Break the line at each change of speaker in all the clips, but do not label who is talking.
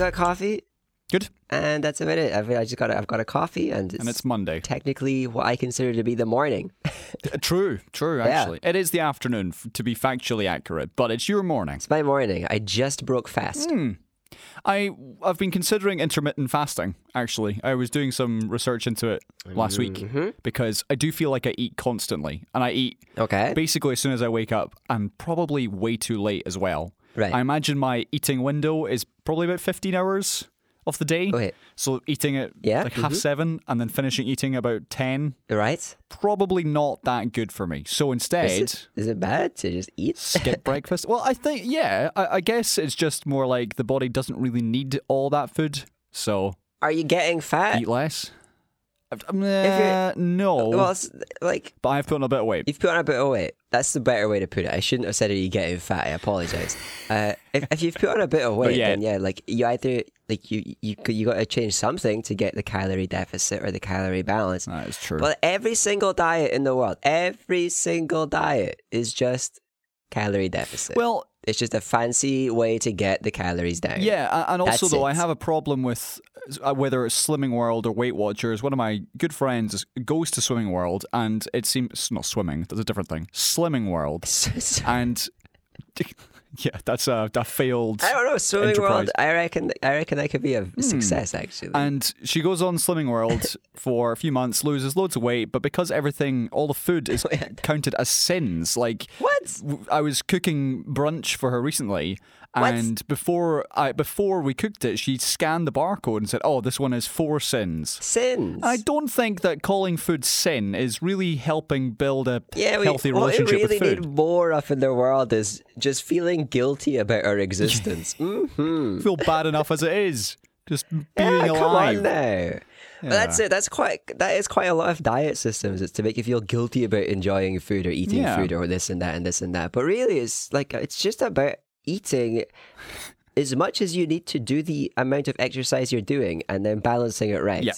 Got coffee,
Good.
and that's about it. I've, I just got a, I've got a coffee, and it's,
And it's Monday.
technically what I consider to be the morning.
Uh, True, true, actually. It is the afternoon, to be factually accurate, but it's your morning.
It's my morning. I just broke fast.
Hmm. I, I've been considering intermittent fasting, actually. I was doing some research into it last week
Mm-hmm.
because I do feel like I eat constantly. And I eat
Okay.
basically as soon as I wake up and probably way too late as well.
Right.
I imagine my eating window is probably about 15 hours of the day.
Okay.
So eating at
Yeah,
like half
mhm.
seven and then finishing eating about 10,
Right?
probably not that good for me. So
Is
instead,
it, is it bad to just eat?
skip breakfast. Well, I think, yeah, I, I guess it's just more like the body doesn't really need all that food. So
Are you getting fat?
eat less. Um, uh, no,
Well, it's like
but I've put on a bit of weight.
you've put on a bit of weight. That's the better way to put it. I shouldn't have said are you getting fat. I apologize. Uh, if, if you've put on a bit of weight,
yeah.
then yeah, like you either like you you you got to change something to get the calorie deficit or the calorie balance.
That is true.
But every single diet in the world, every single diet is just calorie deficit.
well,
it's just a fancy way to get the calories down.
Yeah, and also
That's
though, I have a problem with uh, whether it's Slimming World or Weight Watchers. One of my good friends goes to Swimming World, and it seems not swimming. That's a different thing. Slimming World, and yeah, that's a, a failed.
I don't know. Swimming
Enterprise.
world. I reckon. I reckon that could be a hmm. success. Actually.
And she goes on Slimming World for a few months, loses loads of weight, but because everything, all the food is oh, counted as sins. Like
what?
I was cooking brunch for her recently,
What?
and before I before we cooked it, she scanned the barcode and said, "Oh, this one is four sins."
Sins.
I don't think that calling food sin is really helping build a
yeah, we,
healthy relationship
really
with food.
need more of in the world is just feeling guilty about our existence. hmm
Feel bad enough as it is, just being
Yeah, come
alive.
on now. But that's it. That's quite. That is quite a lot of diet systems. It's to make you feel guilty about enjoying food or eating
Yeah.
food or this and that and this and that. But really, it's like it's just about eating as much as you need to do the amount of exercise you're doing and then balancing it right.
Yeah.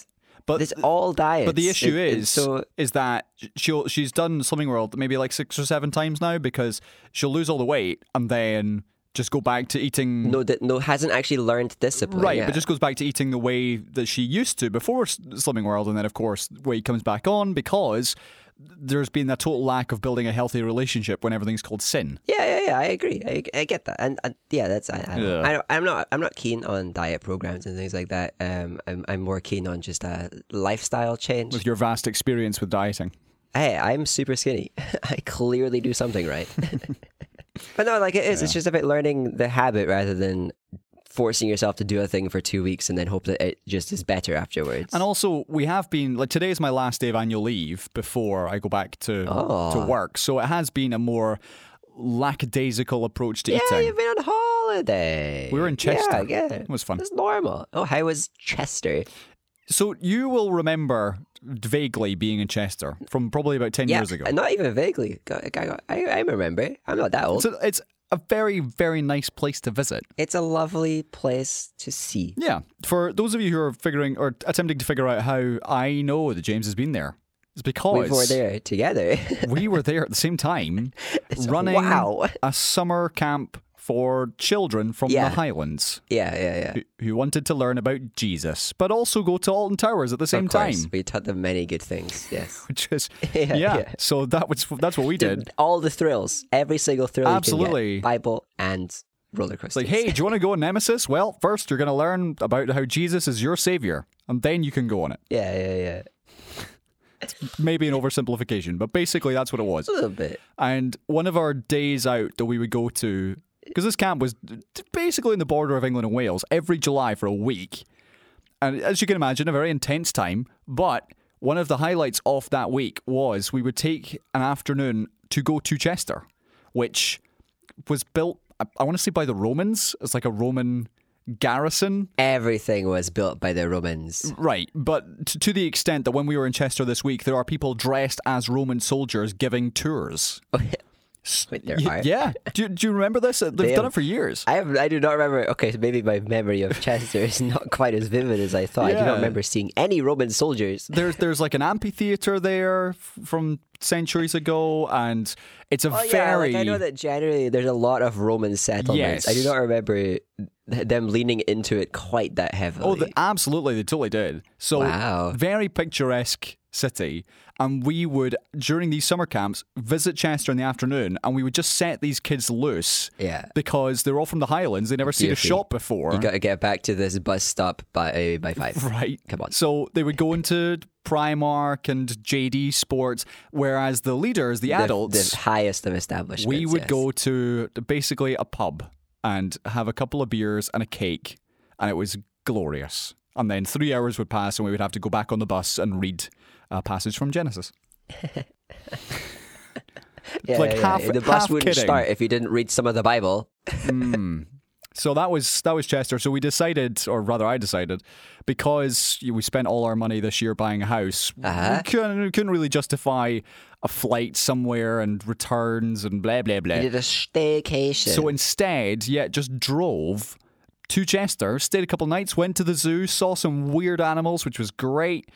But
It's all diet.
But the issue
It-
is,
so
is that she'll she's done Slimming World maybe like six or seven times now because she'll lose all the weight and then just go back to eating.
no, that no hasn't actually learned discipline.
Right,
yeah.
but just goes back to eating the way that she used to before Slimming World, and then of course weight comes back on because there's been a total lack of building a healthy relationship when everything's called sin.
Yeah, yeah, yeah. I agree. I, I get that, and yeah, that's I. I,
Yeah.
I don't- I'm not. I'm not keen on diet programs and things like that. Um, I'm. I'm more keen on just a lifestyle change.
With your vast experience with dieting,
Hey, I'm super skinny. I clearly do something right. but no, like it is. It's just about learning the habit rather than forcing yourself to do a thing for two weeks and then hope that it just is better afterwards.
and also we have been like today is my last day of annual leave before I go back to to
Oh.
work, so it has been a more lackadaisical approach to
yeah,
eating.
you've been on holiday.
We were in Chester.
Yeah, get it.
It was fun.
It's normal. Oh, how was Chester?
So you will remember vaguely being in Chester from probably about ten
Yeah,
years ago.
not even vaguely. I, I, I I remember. I'm not that old.
So it's a very very nice place to visit.
It's a lovely place to see.
Yeah, for those of you who are figuring or attempting to figure out how I know that James has been there, it's because
We were there together.
we were there at the same time, running
wow.
a summer camp for children from
Yeah.
the Highlands
yeah, yeah, yeah.
who, who wanted to learn about Jesus, but also go to Alton Towers at the same time.
we taught them many good things. Yes.
Which is
Yeah,
yeah,
yeah.
So that was that's what we did.
All the thrills, every single thrill. can get.
Absolutely.
Bible and roller
It's
coasters.
like, hey, do you want to go on Nemesis? Well, first you're going to learn about how Jesus is your savior, and then you can go on it.
Yeah, yeah, yeah.
It's Maybe an oversimplification, but basically that's what it was.
A little bit.
And one of our days out that we would go to, because this camp was basically in the border of England and Wales, every July for a week. And as you can imagine, a very intense time. But one of the highlights of that week was we would take an afternoon to go to Chester, which was built, I, want to say, by the Romans. It's like a Roman garrison.
Everything was built by the Romans.
Right, but t- to the extent that when we were in Chester this week, there are people dressed as Roman soldiers giving tours.
Oh, Wait, there
Y- yeah. Do, do you remember this? They've
Damn.
done it for years.
I have, I do not remember. Okay, so maybe my memory of Chester is not quite as vivid as I thought. I do not remember seeing any Roman soldiers.
There's there's like an amphitheater there from centuries ago, and it's a
Oh
very
yeah, like I know that generally there's a lot of Roman settlements. Yes. I do not remember them leaning into it quite that heavily.
Oh, the, absolutely, they totally did. So
Wow.
very picturesque city, and we would during these summer camps visit Chester in the afternoon, and we would just set these kids loose.
Yeah.
because they're all from the Highlands. They never seen a shop before.
you got to get back to this bus stop by uh, by five.
Right.
Come on.
So they would go into Primark and JD Sports, whereas the leaders, the,
The-
adults,
the, highest of establishments.
we would
yes.
go to basically a pub and have a couple of beers and a cake, and it was glorious. And then three hours would pass, and we would have to go back on the bus and read a passage from Genesis.
Yeah,
like
yeah,
half-.
The bus
half
wouldn't
kidding.
start if you didn't read some of the Bible.
So that was that was Chester. So we decided, or rather, I decided, because we spent all our money this year buying a house,
Uh-huh.
we couldn't, couldn't really justify a flight somewhere and returns and blah blah blah.
You did a staycation.
So instead, yeah, just drove to Chester, stayed a couple nights, went to the zoo, saw some weird animals, which was great.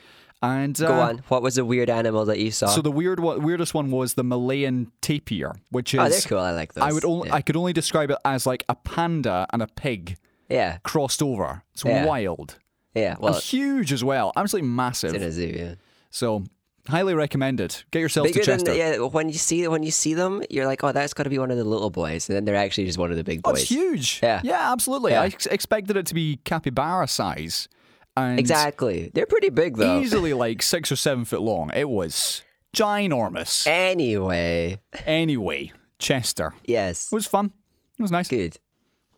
And uh,
Go on. What was the weird animal that you saw?
So the weird one, weirdest one was the Malayan tapir, which is
oh, they're cool. I like those.
I would only
yeah.
I could only describe it as like a panda and a pig
yeah,
crossed over. It's
Yeah.
wild.
yeah. Well,
and huge as well. Absolutely massive.
it's in a zoo. Yeah.
So highly recommended. Get yourselves
Bigger
to Chester.
the, yeah. When you see when you see them, you're like, oh, that's got to be one of the little boys, and then they're actually just one of the big
Oh,
boys.
it's huge.
Yeah.
Yeah, absolutely.
Yeah.
I ex- expected it to be capybara size. And
Exactly. They're pretty big though.
easily like six or seven foot long. It was ginormous.
Anyway,
Anyway, Chester.
yes.
It was fun. It was nice.
Good.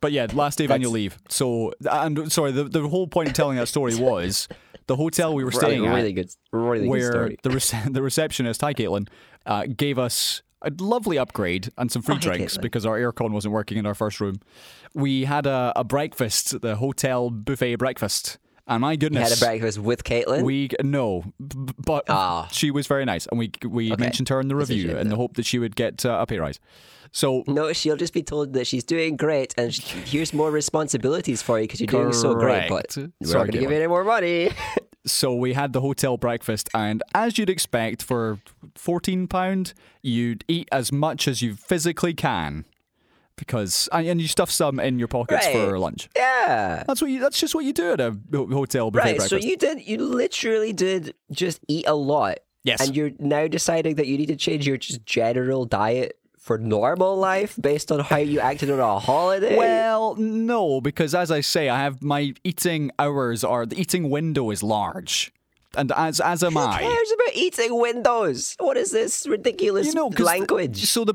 But yeah, last day of annual leave. So, and sorry, the, the whole point of telling that story was the hotel we were
Really,
staying at,
really good. Really good
where
story.
the rece- the receptionist, hi Caitlin, uh, gave us a lovely upgrade and some free
hi,
drinks
Caitlin.
because our aircon wasn't working in our first room. We had a, a breakfast, the hotel buffet breakfast, and my
You
goodness,
had a breakfast with Caitlin.
we no, but
Ah.
she was very nice, and we we
Okay.
mentioned her in the review in the hope that she would get uh, a pay rise. So
no, she'll just be told that she's doing great, and sh- here's more responsibilities for you because you're doing so great. But we're not going to give you any more money.
So we had the hotel breakfast, and as you'd expect, for fourteen pound, you'd eat as much as you physically can, because and you stuff some in your pockets
Right.
for lunch.
yeah.
That's what you. That's just what you do at a hotel buffet
Right.
breakfast.
So you did. You literally did just eat a lot.
Yes.
And you're now deciding that you need to change your just general diet for normal life based on how you acted on a holiday.
well, no, because as I say, I have my eating hours are the eating window is large, and as as am
Who
I.
cares about eating windows? What is this ridiculous
You know, 'cause the-
language?
so the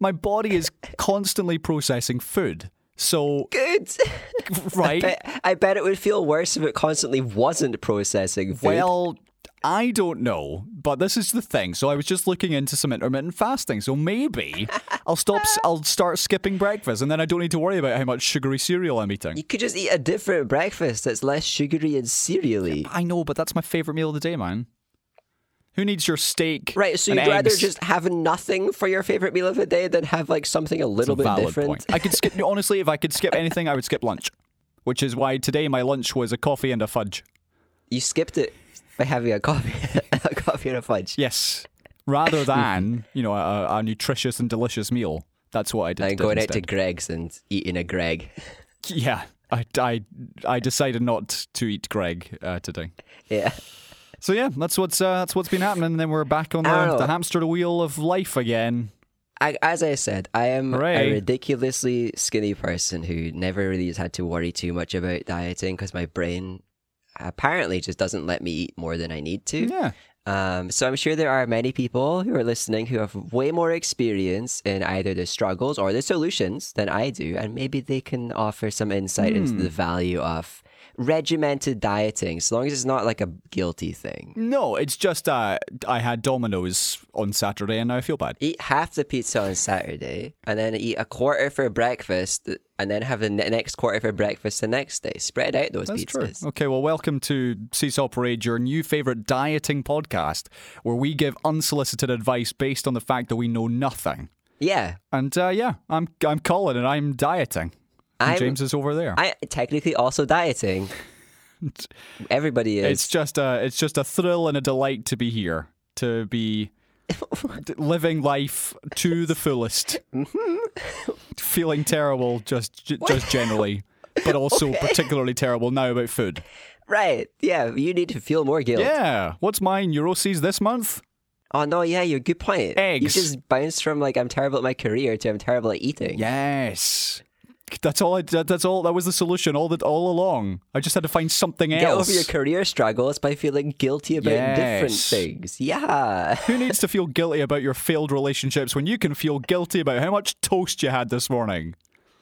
my body is constantly processing food. So
Good.
right.
Bet- I bet it would feel worse if it constantly wasn't processing food.
Well, I don't know, but this is the thing. So I was just looking into some intermittent fasting. So maybe I'll stop. I'll start skipping breakfast, and then I don't need to worry about how much sugary cereal I'm eating.
you could just eat a different breakfast that's less sugary and cereally.
I know, but that's my favorite meal of the day, man. Who needs your steak?
Right, so you'd rather just have nothing for your favorite meal of the day than have like something a little
a
bit different.
point. I could skip. honestly, if I could skip anything, I would skip lunch, which is why today my lunch was a coffee and a fudge.
You skipped it by having a coffee, a coffee and a fudge.
Yes, rather than you know a, a nutritious and delicious meal. That's what I did.
And going out to. Greggs and eating a Greg.
Yeah, I, I, I decided not to eat Greg uh, today.
Yeah.
So yeah, that's what's uh, that's what's been happening. And then we're back on the, the hamster wheel of life again.
I, as I said, I am
Hooray.
a ridiculously skinny person who never really has had to worry too much about dieting because my brain apparently just doesn't let me eat more than I need to.
Yeah,
Um, so I'm sure there are many people who are listening who have way more experience in either the struggles or the solutions than I do, and maybe they can offer some insight into the value of regimented dieting, as long as it's not like a guilty thing.
no, it's just uh, I had Domino's on Saturday and now I feel bad.
Eat half the pizza on Saturday, and then eat a quarter for breakfast, and then have the next quarter for breakfast the next day. Spread out those
That's
pizzas.
true. Okay, well, welcome to Seesaw Parade, your new favorite dieting podcast, where we give unsolicited advice based on the fact that we know nothing.
Yeah,
And uh, yeah, I'm I'm Colin and I'm dieting.
I'm-
James is over there.
I technically also dieting. Everybody is.
It's just a it's just a thrill and a delight to be here, to be living life to the fullest, mm-hmm. feeling terrible just just generally, but also particularly terrible now about food.
Right. Yeah, you need to feel more guilt.
Yeah, what's my neuroses this month?
Oh no, yeah, you're good point.
Eggs.
You just bounced from like I'm terrible at my career to I'm terrible at eating.
Yes. That's all I that, that's all that was the solution all that all along. I just had to find something else.
Get over your career struggles by feeling guilty about different things. Yeah.
Who needs to feel guilty about your failed relationships when you can feel guilty about how much toast you had this morning?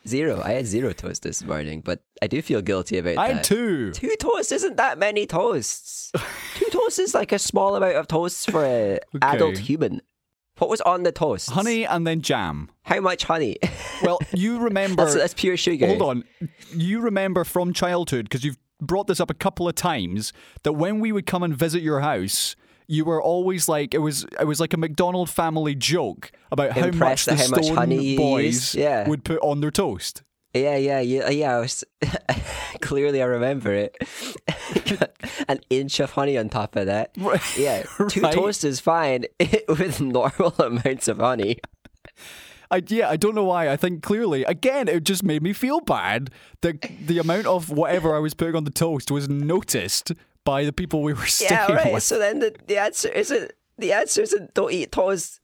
Zero. I had zero toast this morning, but I do feel guilty about
I
that.
had two.
Two toasts isn't that many toasts. Two toasts is like a small amount of toasts for a adult human. What was on the toast?
Honey and then jam.
How much honey?
Well, you remember
that's, that's pure sugar.
Hold on. You remember from childhood, because you've brought this up a couple of times, that when we would come and visit your house, you were always like it was it was like a McDonald family joke about how much the
how much
Stone
honey
boys
yeah.
would put on their toast.
Yeah, yeah, yeah, uh, yeah. I was, clearly, I remember it. An inch of honey on top of that.
Right.
Yeah, two
Right.
toasts is fine with normal amounts of honey.
I yeah, I don't know why. I think clearly, again, it just made me feel bad that the amount of whatever I was putting on the toast was noticed by the people we were staying
Yeah, right.
with.
So then the, the answer isn't the answer isn't don't eat toast.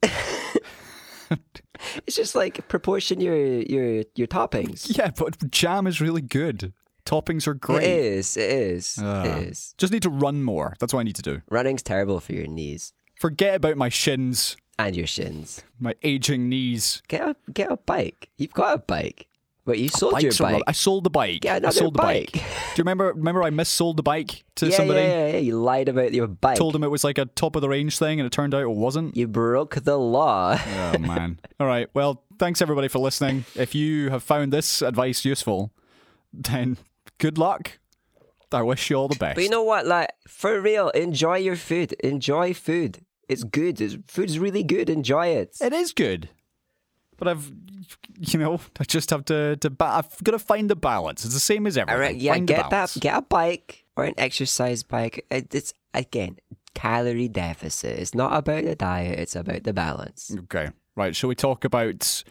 it's just like proportion your your your toppings.
Yeah, but jam is really good. Toppings are great.
It is. It is.
Ah.
it is.
Just need to run more. That's what I need to do.
Running's terrible for your knees
Forget about my shins,
and your shins.
my aging knees.
Get a get a bike. You've got a bike. Wait, you sold your bike.
I sold the bike.
Get
I sold the bike.
bike.
Do you remember? Remember, I missold the bike to
yeah,
somebody.
yeah, yeah, yeah. You lied about your bike.
Told him it was like a top of the range thing, and it turned out it wasn't.
you broke the law.
Oh man. All right. Well, thanks everybody for listening. If you have found this advice useful, then good luck. I wish you all the best.
But you know what? Like for real, enjoy your food. Enjoy food. It's good. It's, food's really good. Enjoy it.
it is good, but I've, you know, I just have to to. Ba- I've got to find the balance. It's the same as everything.
All right, yeah,
Find
get that. Get a bike or an exercise bike. It's again calorie deficit. It's not about the diet. It's about the balance.
Okay. Right. Shall we talk about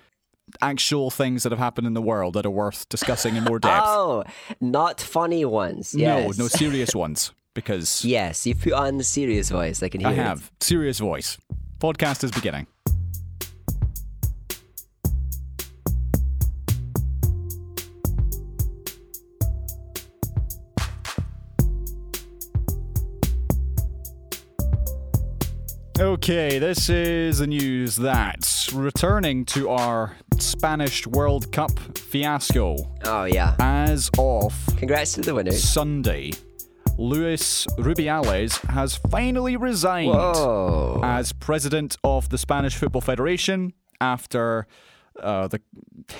actual things that have happened in the world that are worth discussing in more depth?
Oh, not funny ones.
No,
Yes.
no serious ones because
Yes, you put on the serious voice. I can hear
I
it.
have serious voice. Podcast is beginning. Okay, this is the news that returning to our Spanish World Cup fiasco
Oh yeah.
as of
Congrats to the winners.
Sunday, Luis Rubiales has finally resigned
Whoa.
as president of the Spanish Football Federation after uh, the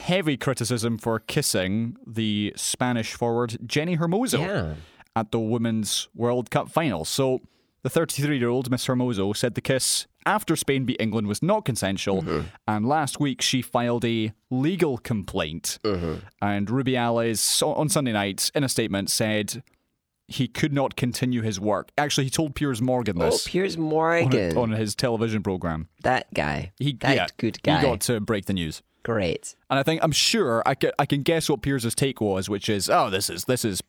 heavy criticism for kissing the Spanish forward Jenni Hermoso
Yeah.
at the Women's World Cup final. So the 33 year old Miss Hermoso said the kiss after Spain beat England was not consensual, uh-huh. and last week she filed a legal complaint. Uh-huh. And Rubiales on Sunday night in a statement said he could not continue his work. Actually, he told Piers Morgan
Oh,
this
Piers
on,
Morgan.
on his television program.
that guy.
He
that
yeah,
good guy.
He got to break the news.
Great.
And I think I'm sure I can, I can guess what Piers's take was, which is, oh, this is this is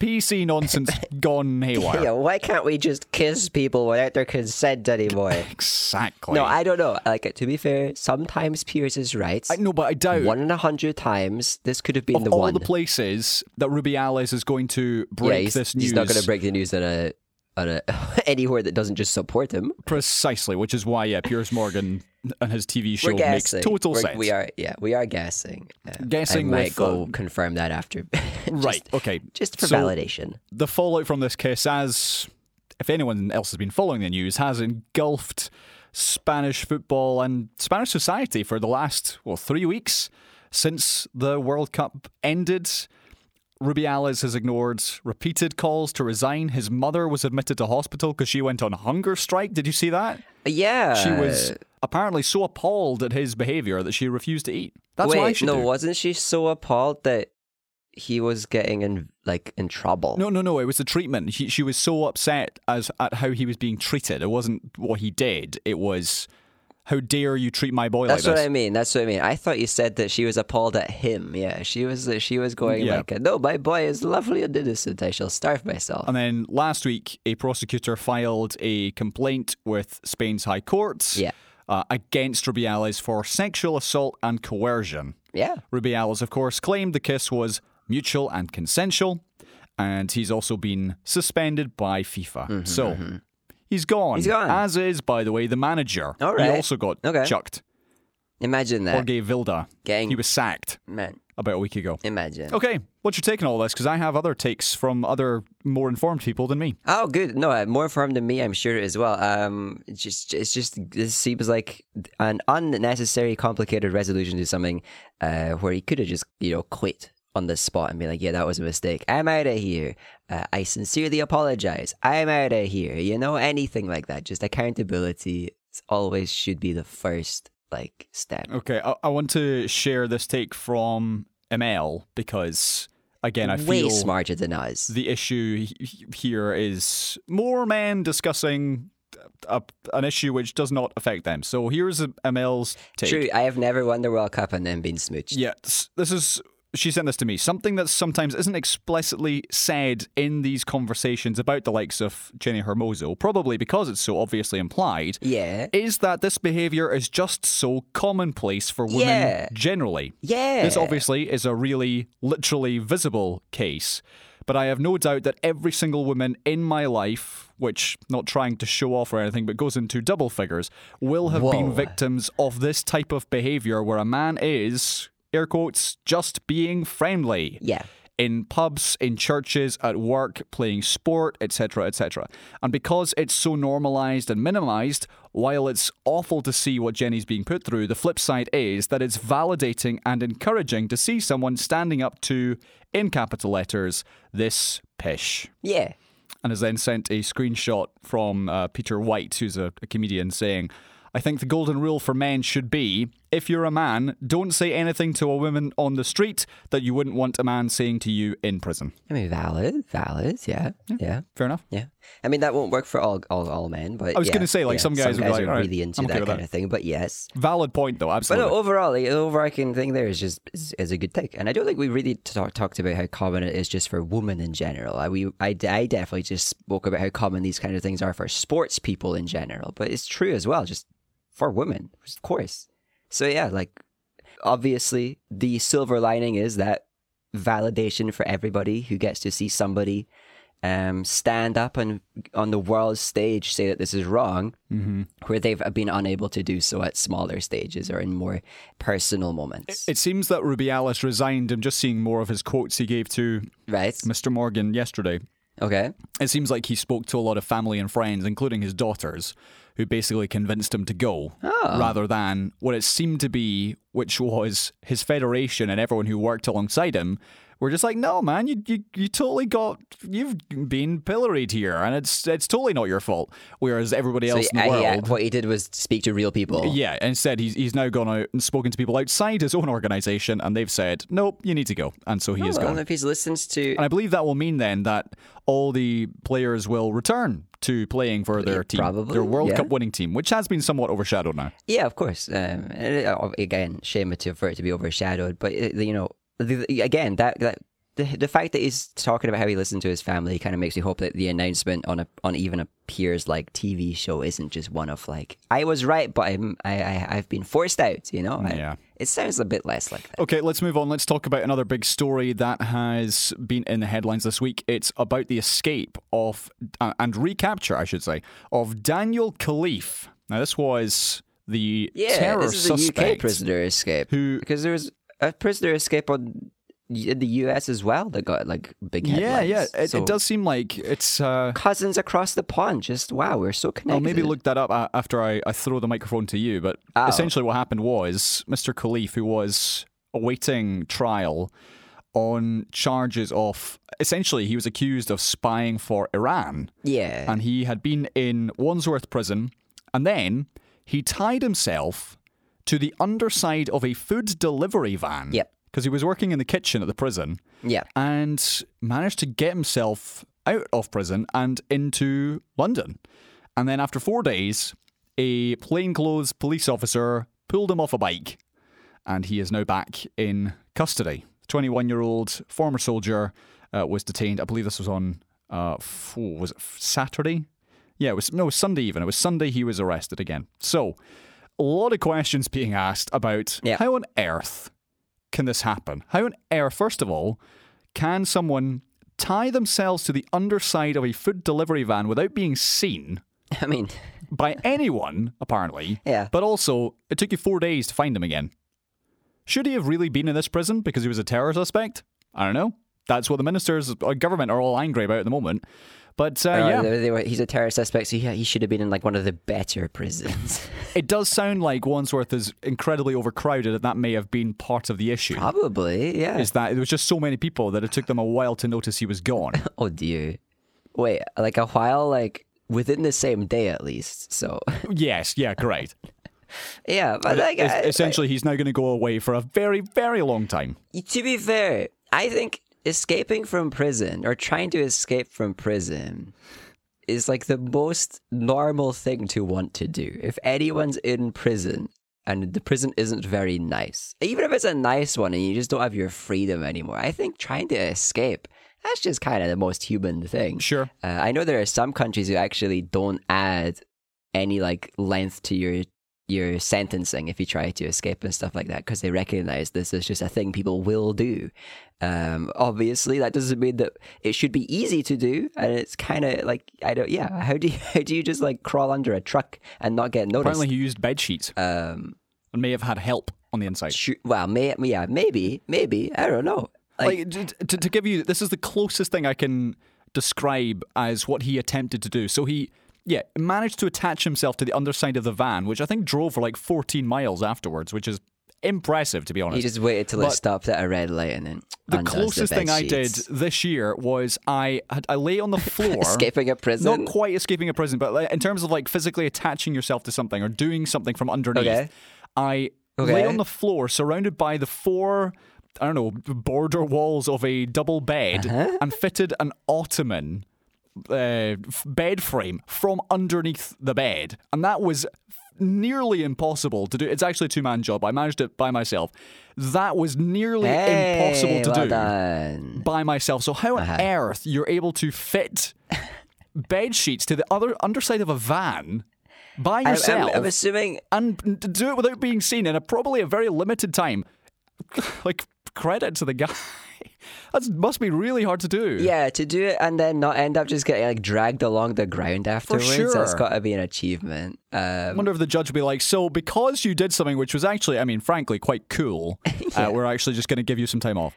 PC nonsense gone haywire.
Yeah, why can't we just kiss people without their consent anymore?
Exactly.
no, I don't know. Like to be fair, sometimes Piers is right.
I no, but I doubt
One in a hundred times, this could have been
of
the
all
one.
the places that Rubiales is going to break
yeah,
this news.
he's not going to break the news on a a anywhere that doesn't just support him.
precisely, which is why yeah, Piers Morgan and his TV show makes total
We're-
sense.
We are, yeah, we are guessing. Uh,
Guessing
I might
with,
go
uh,
confirm that after. Just-
right. Okay.
Just for
So-
validation.
the fallout from this case, as if anyone else has been following the news, has engulfed Spanish football and Spanish society for the last, well, three weeks since the World Cup ended. Rubiales has ignored repeated calls to resign. His mother was admitted to hospital because she went on hunger strike. Did you see that?
Yeah,
She was apparently so appalled at his behavior that she refused to eat. That's
Wait,
what I should
no,
do.
wasn't she so appalled that he was getting in like in trouble.
No, no, no. It was the treatment. She, she was so upset as at how he was being treated. It wasn't what he did. It was how dare you treat my boy like that?
That's
like
what. I mean. That's what I mean. I thought you said that she was appalled at him. Yeah, she was. Uh, she was going
Yeah.
like, "No, my boy is lovely and innocent. I shall starve myself."
and then last week, a prosecutor filed a complaint with Spain's High Court
Yeah.
uh, against Rubiales for sexual assault and coercion.
yeah,
Rubiales, of course, claimed the kiss was mutual and consensual, and he's also been suspended by FIFA. Mm-hmm, so mm-hmm. He's gone.
He's gone.
As is, by the way, the manager.
All
He also got
Okay.
chucked.
imagine that.
Jorge Vilda.
Gang.
He was sacked
Man,
about a week ago.
imagine.
Okay, what's your take on all this? Because I have other takes from other more informed people than me.
Oh, good. No, uh, more informed than me, I'm sure as well. Um, it's just, it's just, this seems like an unnecessary, complicated resolution to something, uh, where he could have just, you know, quit on the spot and be like, "Yeah, that was a mistake. I'm out of here. Uh, I sincerely apologize. I'm out of here." You know, anything like that. Just accountability always should be the first like step.
Okay, I, I want to share this take from ML because, again, I
Way
feel
smarter than us.
the issue he- he- here is more men discussing a, an issue which does not affect them. So here's ML's take.
True. I have never won the World Cup and then been smooched.
Yeah, this is. She sent this to me. Something that sometimes isn't explicitly said in these conversations about the likes of Jenni Hermoso, probably because it's so obviously implied,
Yeah.
is that this behavior is just so commonplace for women
Yeah.
generally.
Yeah.
This obviously is a really literally visible case, but I have no doubt that every single woman in my life, which not trying to show off or anything, but goes into double figures, will have been victims of this type of behavior where a man is, air quotes, just being friendly
Yeah.
in pubs, in churches, at work, playing sport, etc., etc. And because it's so normalized and minimized, while it's awful to see what Jenni's being put through, the flip side is that it's validating and encouraging to see someone standing up to, in capital letters, this pish.
Yeah.
And has then sent a screenshot from uh, Peter White, who's a, a comedian, saying, I think the golden rule for men should be if you're a man, don't say anything to a woman on the street that you wouldn't want a man saying to you in prison.
I mean, valid, valid, yeah, yeah,
Fair enough.
yeah. I mean, that won't work for all all, all men, but
I was
yeah,
gonna say, like,
yeah,
some guys would be like,
are
"All right,
really into
okay
that kind
that."
of thing. But yes,
Valid point, though.
but
Absolutely.
no, overall, the overarching thing there is just is, is a good take, and I don't think we really talk, talked about how common it is just for women in general. I we I, I definitely just spoke about how common these kind of things are for sports people in general, but it's true as well, just for women, of course. So yeah, like obviously the silver lining is that validation for everybody who gets to see somebody um, stand up and on the world stage say that this is wrong,
hmm
where they've been unable to do so at smaller stages or in more personal moments.
It seems that Rubiales resigned. I'm just seeing more of his quotes he gave to
right?
Mr. Morgan yesterday.
Okay.
It seems like he spoke to a lot of family and friends, including his daughters, who basically convinced him to go,
Oh.
rather than what it seemed to be, which was his federation and everyone who worked alongside him. Were just like, no, man, you, you you totally got you've been pilloried here, and it's it's totally not your fault. Whereas everybody else
he-
in the
uh, yeah,
world,
what he did was speak to real people.
yeah, instead he's he's now gone out and spoken to people outside his own organization, and they've said, nope, you need to go, and so he is
Well,
gone.
if he listens to
And I believe that will mean then that all the players will return to playing for their team,
probably,
their World
yeah.
Cup winning team, which has been somewhat overshadowed now.
Yeah, of course. Um, uh, again, shame to for it to be overshadowed. But uh, you know, the, the- again, that that the, the fact that he's talking about how he listened to his family kind of makes me hope that the announcement on a on even a Piers like TV show isn't just one of like I was right, but I'm I, I I've been forced out. You know, I-
Yeah.
it sounds a bit less like that.
Okay, let's move on. Let's talk about another big story that has been in the headlines this week. It's about the escape of, uh, and recapture, I should say, of Daniel Khalife. Now, this was the
Yeah,
terror
this is a
suspect.
UK prisoner escape
who-
because there was a prisoner escape on in the US as well that got like big
Yeah,
headlines.
yeah. It,
So
it does seem like it's. Uh,
Cousins across the pond. Just wow, we're so connected.
I'll maybe look that up after I, I throw the microphone to you. But
Oh.
essentially, what happened was Mr. Khalife, who was awaiting trial on charges of essentially he was accused of spying for Iran,
Yeah.
and he had been in Wandsworth prison, and then he tied himself to the underside of a food delivery van.
Yep.
because he was working in the kitchen at the prison
Yeah.
and managed to get himself out of prison and into London. And then after four days, a plainclothes police officer pulled him off a bike, and he is now back in custody. 21 year old former soldier uh, was detained. I believe this was on, uh, f- was it Saturday? Yeah, it was, no, it was Sunday even. It was Sunday he was arrested again. So, a lot of questions being asked about
Yeah.
how on earth can this happen? How on earth, first of all, can someone tie themselves to the underside of a food delivery van without being seen
I mean,
by anyone, apparently?
Yeah.
But also, it took you four days to find him again. Should he have really been in this prison because he was a terror suspect? I don't know. That's what the ministers, or government, are all angry about at the moment. But uh,
uh,
yeah,
they- were- he's a terror suspect, so he, he should have been in like one of the better prisons.
it does sound like Wandsworth is incredibly overcrowded, and that may have been part of the issue.
Probably, yeah.
Is that there was just so many people that it took them a while to notice he was gone.
Oh dear. Wait, like a while, like within the same day at least. So
yes, yeah, correct.
yeah, but like I-
essentially, he's now going to go away for a very, very long time.
To be fair, I think escaping from prison or trying to escape from prison is like the most normal thing to want to do. If anyone's in prison and the prison isn't very nice, even if it's a nice one and you just don't have your freedom anymore, I think trying to escape. That's just kind of the most human thing.
Sure.
Uh, I know there are some countries who actually don't add any like length to your your sentencing if you try to escape and stuff like that because they recognize this is just a thing people will do. Um, obviously, that doesn't mean that it should be easy to do, and it's kind of like I don't. Yeah, how do you how do you just like crawl under a truck and not get noticed?
Apparently, he used bed sheets
um,
and may have had help on the inside.
shoo- well, may, yeah, maybe, maybe I don't know. Like,
Like, to, to give you, this is the closest thing I can describe as what he attempted to do. So he, yeah, managed to attach himself to the underside of the van, which I think drove for like 14 miles afterwards, which is impressive to be honest.
he just waited till it stopped at a red light and then
the closest thing I did this year was I had, I lay on the floor.
escaping a prison.
Not quite escaping a prison, but like, in terms of like physically attaching yourself to something or doing something from underneath,
Okay.
I lay on the floor surrounded by the four, I don't know, border walls of a double bed
Uh-huh.
and fitted an ottoman uh, bed frame from underneath the bed. And that was nearly impossible to do. It's actually a two man job. I managed it by myself. That was nearly
Hey,
impossible to
well
do
done.
by myself. So how
Uh-huh.
on earth you're able to fit bed sheets to the other underside of a van by
I'm- I'm,
yourself
I'm assuming
and do it without being seen in a probably a very limited time? like credit to the guy. That must be really hard to do.
Yeah, to do it and then not end up just getting like dragged along the ground afterwards. That's got to be an achievement.
I
Um,
wonder if the judge would be like, so because you did something which was actually, I mean, frankly, quite cool, uh, we're actually just going to give you some time off.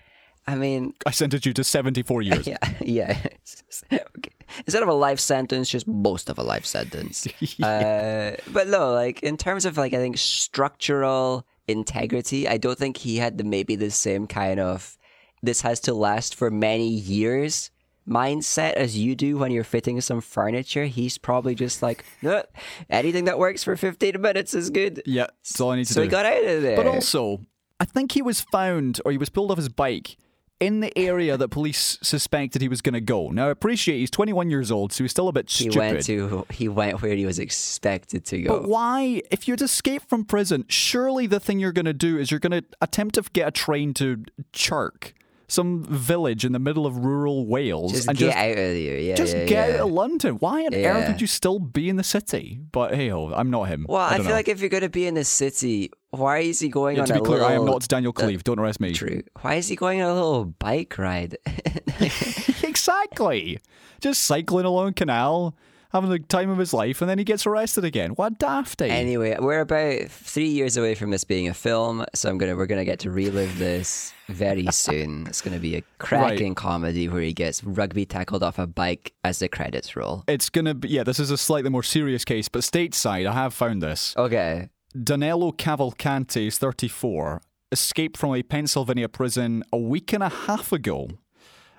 I mean,
I sentenced you to 74 years.
yeah, yeah. okay. Instead of a life sentence, just most of a life sentence. uh, but no, like in terms of like I think structural integrity, I don't think he had the maybe the same kind of this has to last for many years mindset as you do when you're fitting some furniture. He's probably just like, no, anything that works for 15 minutes is good.
Yeah, that's all I need to
So
do.
he got out of there.
But also, I think he was found or he was pulled off his bike in the area that police suspected he was going to go. Now, I appreciate he's 21 years old, so he's still a bit stupid.
he went to he went where he was expected to go.
but why, if you'd escaped from prison, surely the thing you're going to do is you're going to attempt to get a train to Chirk, some village in the middle of rural Wales,
just
and
get
just
out of there. Yeah,
just
yeah,
get
yeah.
out of London. Why on earth would you still be in the city? But hey, ho, I'm not him.
Well, I,
don't
feel
know.
like if you're going to be in the city, why is he going
Yeah,
on
to be
a
clear,
little?
I am not Daniel Khalife. Don't arrest me.
True. Why is he going on a little bike ride?
exactly. Just cycling along canal, having the time of his life, and then he gets arrested again. What a dafty.
anyway, we're about three years away from this being a film, so I'm gonna we're gonna get to relive this very soon. It's gonna be a cracking comedy where he gets rugby tackled off a bike as the credits roll.
it's gonna be yeah. This is a slightly more serious case, but stateside, I have found this.
Okay.
Danilo Cavalcanti is 34, escaped from a Pennsylvania prison a week and a half ago.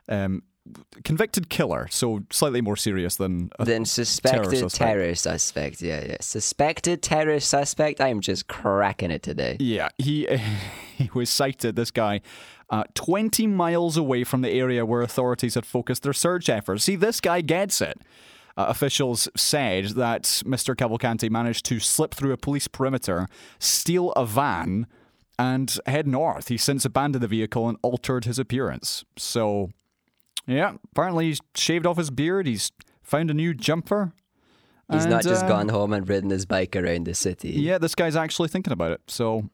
Um, convicted killer, so slightly more serious than a
Then suspected
suspect.
terror suspect. Yeah, yeah. Suspected terror suspect. I am just cracking it today.
Yeah, he he was sighted. This guy, uh, twenty miles away from the area where authorities had focused their search efforts. See, this guy gets it. Uh, officials said that Mr. Cavalcanti managed to slip through a police perimeter, steal a van, and head north. He's since abandoned the vehicle and altered his appearance. So, yeah, apparently he's shaved off his beard. He's found a new jumper.
He's not just
uh,
gone home and ridden his bike around the city.
Yeah, this guy's actually thinking about it. So,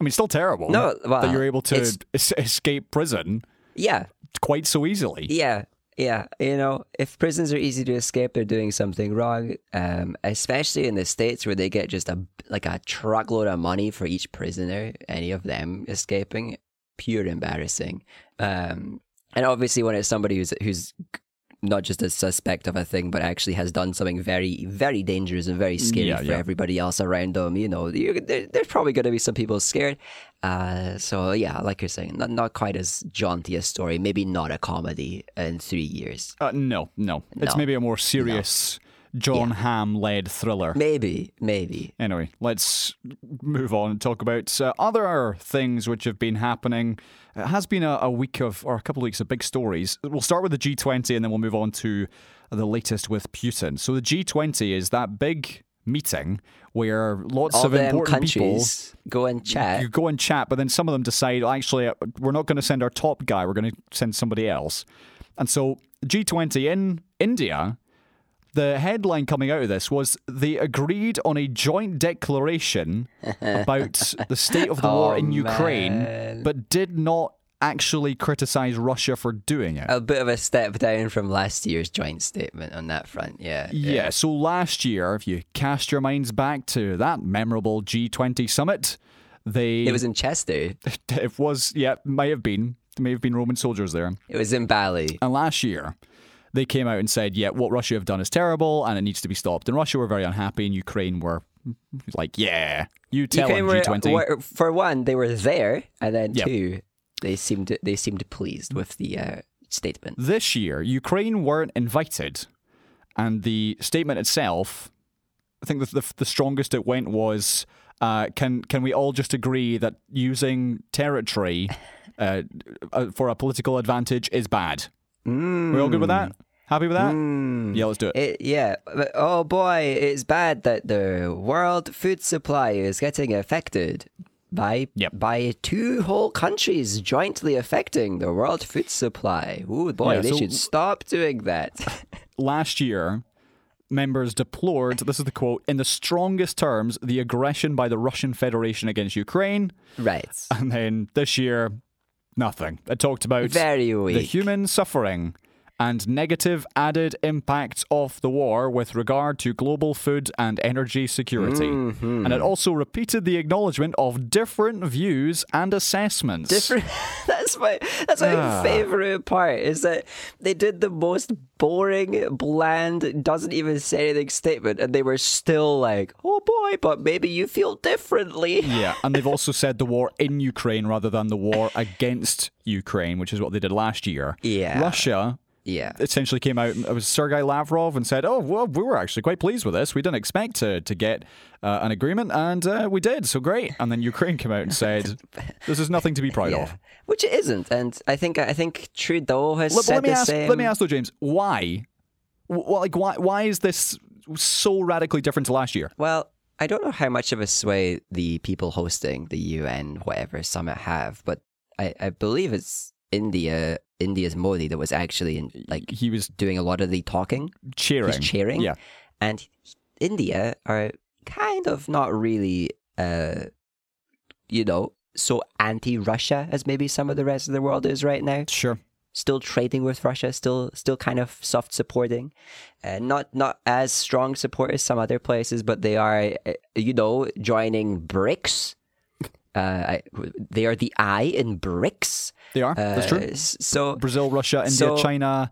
I mean, still terrible.
No, well,
that you're able to es- escape prison
Yeah,
quite so easily.
yeah, yeah. You know, if prisons are easy to escape, they're doing something wrong. Um, especially in the states where they get just a like a truckload of money for each prisoner. Any of them escaping, pure embarrassing. Um, and obviously when it's somebody who's who's not just a suspect of a thing, but actually has done something very, very dangerous and very scary
Yeah,
for
yeah.
everybody else around them. You know, you, there, there's probably going to be some people scared. Uh, so yeah, like you're saying, not, not quite as jaunty a story. Maybe not a comedy in three years.
Uh, no, no, It's maybe a more serious Jon Hamm led thriller.
Maybe, maybe.
Anyway, let's move on and talk about uh, other things which have been happening. It has been a, a week of, or a couple of weeks of big stories. We'll start with the G20 and then we'll move on to the latest with Putin. So the G20 is that big meeting where lots
All
of important people
go and chat.
you go and chat, but then some of them decide, actually, uh, we're not going to send our top guy. We're going to send somebody else. And so G20 in India, the headline coming out of this was they agreed on a joint declaration about the state of the war
Oh,
in Ukraine,
man.
but did not actually criticize Russia for doing it.
a bit of a step down from last year's joint statement on that front. Yeah.
Yeah, so last year, if you cast your minds back to that memorable G20 summit, they
It was in Chester.
it was yeah, might have been may have been Roman soldiers there.
It was in Bali.
And last year, they came out and said, yeah, what Russia have done is terrible and it needs to be stopped. And Russia were very unhappy, and Ukraine were like, yeah, you tell
Ukraine
them, G20.
were- for one, they were there, and then
Yep.
two, they seemed they seemed pleased with the uh, statement.
This year, Ukraine weren't invited. And the statement itself, I think the, the, the strongest it went was uh, can, can we all just agree that using territory uh, uh, for a political advantage is bad? We all good with that? Happy with that? Hmm. Yeah, let's do it.
It, yeah, but, oh boy, it's bad that the world food supply is getting affected by
Yep.
by two whole countries jointly affecting the world food supply. Ooh boy,
Yeah,
they
so-
should stop doing that.
last year, members deplored, this is the quote, in the strongest terms, the aggression by the Russian Federation against Ukraine.
right.
And then this year, nothing. It talked about
Very
the human suffering and negative added impacts of the war with regard to global food and energy security.
Mm-hmm.
And it also repeated the acknowledgement of different views and assessments.
Different. That's my that's my
Ah.
favorite part is that they did the most boring, bland, doesn't even say anything statement, and they were still like, "Oh boy, but maybe you feel differently."
Yeah, and they've also said the war in Ukraine rather than the war against Ukraine, which is what they did last year.
Yeah.
Russia
Yeah.
essentially came out, it was Sergei Lavrov, and said, Oh, well, we were actually quite pleased with this. We didn't expect to, to get uh, an agreement, and uh, we did, so great. And then Ukraine came out and said, This is nothing to be proud
Yeah.
of.
Which it isn't, and I think I think Trudeau has
Let,
said
let me
the
ask,
same.
let me ask though, James, why? W- like, why, why is this so radically different to last year?
Well, I don't know how much of a sway the people hosting the UN whatever summit have, but I, I believe it's India, India's Modi that was actually in, like
He was
doing a lot of the talking.
cheering.
He's cheering.
Yeah.
And India are kind of not really, uh, you know, so anti-Russia as maybe some of the rest of the world is right now.
Sure.
Still trading with Russia, still still kind of soft supporting, uh, not not as strong support as some other places, but they are, uh, you know, joining BRICS. Uh, I, they are the I in BRICS.
They are. That's
Uh,
true.
So
Brazil, Russia, India,
so-
China,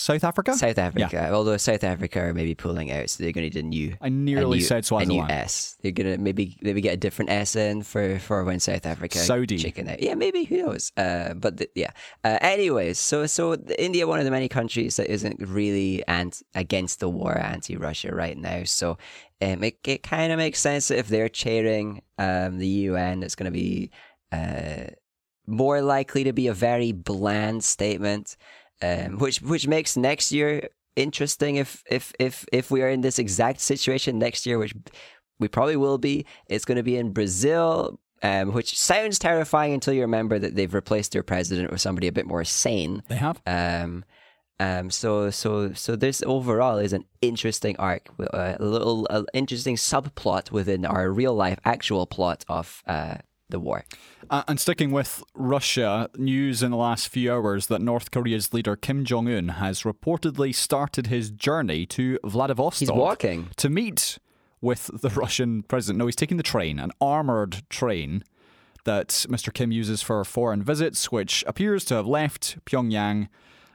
South Africa?
South Africa. Although South Africa are maybe pulling out, so they're going to need a new.
I nearly
a new,
said
a
Swaziland.
new S. They're gonna maybe maybe get a different S in for for when South Africa
Saudi.
chicken out. Yeah, maybe who knows? Uh, but the, yeah. Uh, anyways, so so India, one of the many countries that isn't really ant against the war, anti-Russia right now. So um, it it kind of makes sense that if they're chairing um the UN, it's going to be uh more likely to be a very bland statement, um, which which makes next year interesting if if if if we are in this exact situation next year, which we probably will be. It's going to be in Brazil. Um, which sounds terrifying until you remember that they've replaced their president with somebody a bit more sane.
They have.
Um, um, so so so this overall is an interesting arc, uh, a little uh, interesting subplot within our real life actual plot of uh, the war.
Uh, and sticking with Russia, news in the last few hours that North Korea's leader Kim Jong Un has reportedly started his journey to Vladivostok.
He's walking.
to meet with the Russian president. No, he's taking the train, an armored train that Mr. Kim uses for foreign visits, which appears to have left Pyongyang.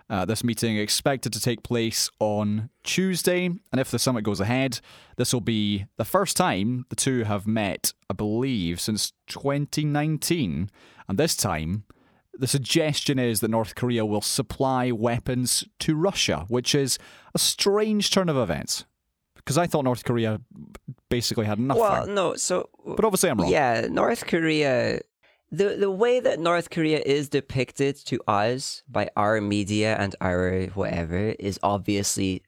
Uh, this meeting expected to take place on Tuesday, and if the summit goes ahead, this will be the first time the two have met, I believe, since 2019. And this time, the suggestion is that North Korea will supply weapons to Russia, which is a strange turn of events. Because I thought North Korea basically had nothing.
Well, no, so
but obviously I'm wrong.
Yeah, North Korea. The the way that North Korea is depicted to us by our media and our whatever is obviously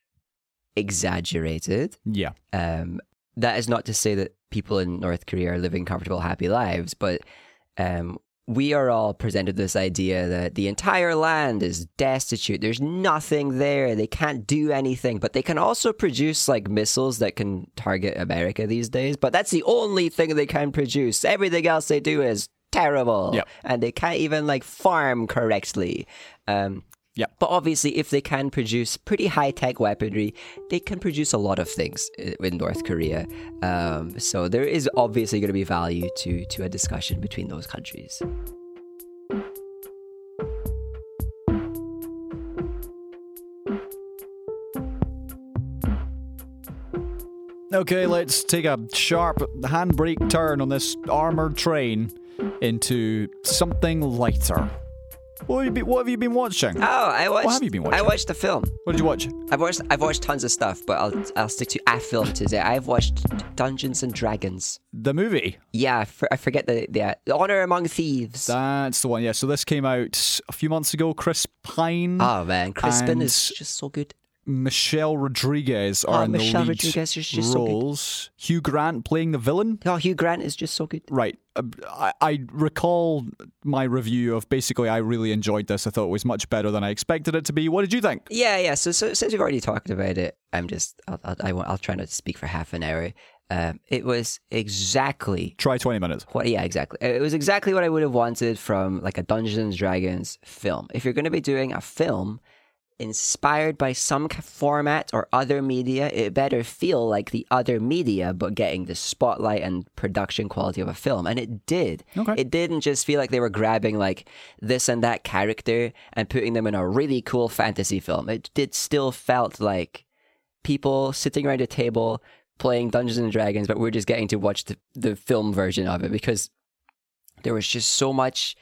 exaggerated.
Yeah.
Um, that is not to say that people in North Korea are living comfortable, happy lives, but um, we are all presented this idea that the entire land is destitute. There's nothing there. They can't do anything, but they can also produce like missiles that can target America these days. But that's the only thing they can produce. Everything else they do is terrible,
Yep.
and they can't even like farm correctly. Um,
Yep.
but obviously, if they can produce pretty high tech weaponry, they can produce a lot of things in North Korea. Um, so there is obviously going to be value to to a discussion between those countries.
Okay, let's take a sharp handbrake turn on this armored train into something lighter. What have you been, what have you been watching?
Oh, I watched.
have you been watching?
I watched the film.
What did you watch?
I've watched. I've watched tons of stuff, but I'll I'll stick to a film today. I've watched Dungeons and Dragons.
The movie.
Yeah, I, for, I forget the the, uh, the Honor Among Thieves.
That's the one. Yeah. So this came out a few months ago. Chris Pine,
oh man, Chris Pine
is
just so good.
Michelle Rodriguez are
Oh,
in
Michelle
the lead
Rodriguez is just so good.
roles. Hugh Grant playing the villain.
Oh, Hugh Grant is just so good.
Right. Uh, I, I recall my review of basically I really enjoyed this. I thought it was much better than I expected it to be. What did you think?
Yeah, yeah. So, so since we've already talked about it, I'm just I'll I'll, I won't, I'll try not to speak for half an hour. Um, it was exactly
Try 20 minutes.
what. Yeah, exactly. It was exactly what I would have wanted from like a Dungeons and Dragons film. If you're going to be doing a film inspired by some format or other media, it better feel like the other media, but getting the spotlight and production quality of a film. And it did.
Okay.
It didn't just feel like they were grabbing like this and that character and putting them in a really cool fantasy film. It did still felt like people sitting around a table playing Dungeons and Dragons, but we're just getting to watch the, the film version of it because there was just so much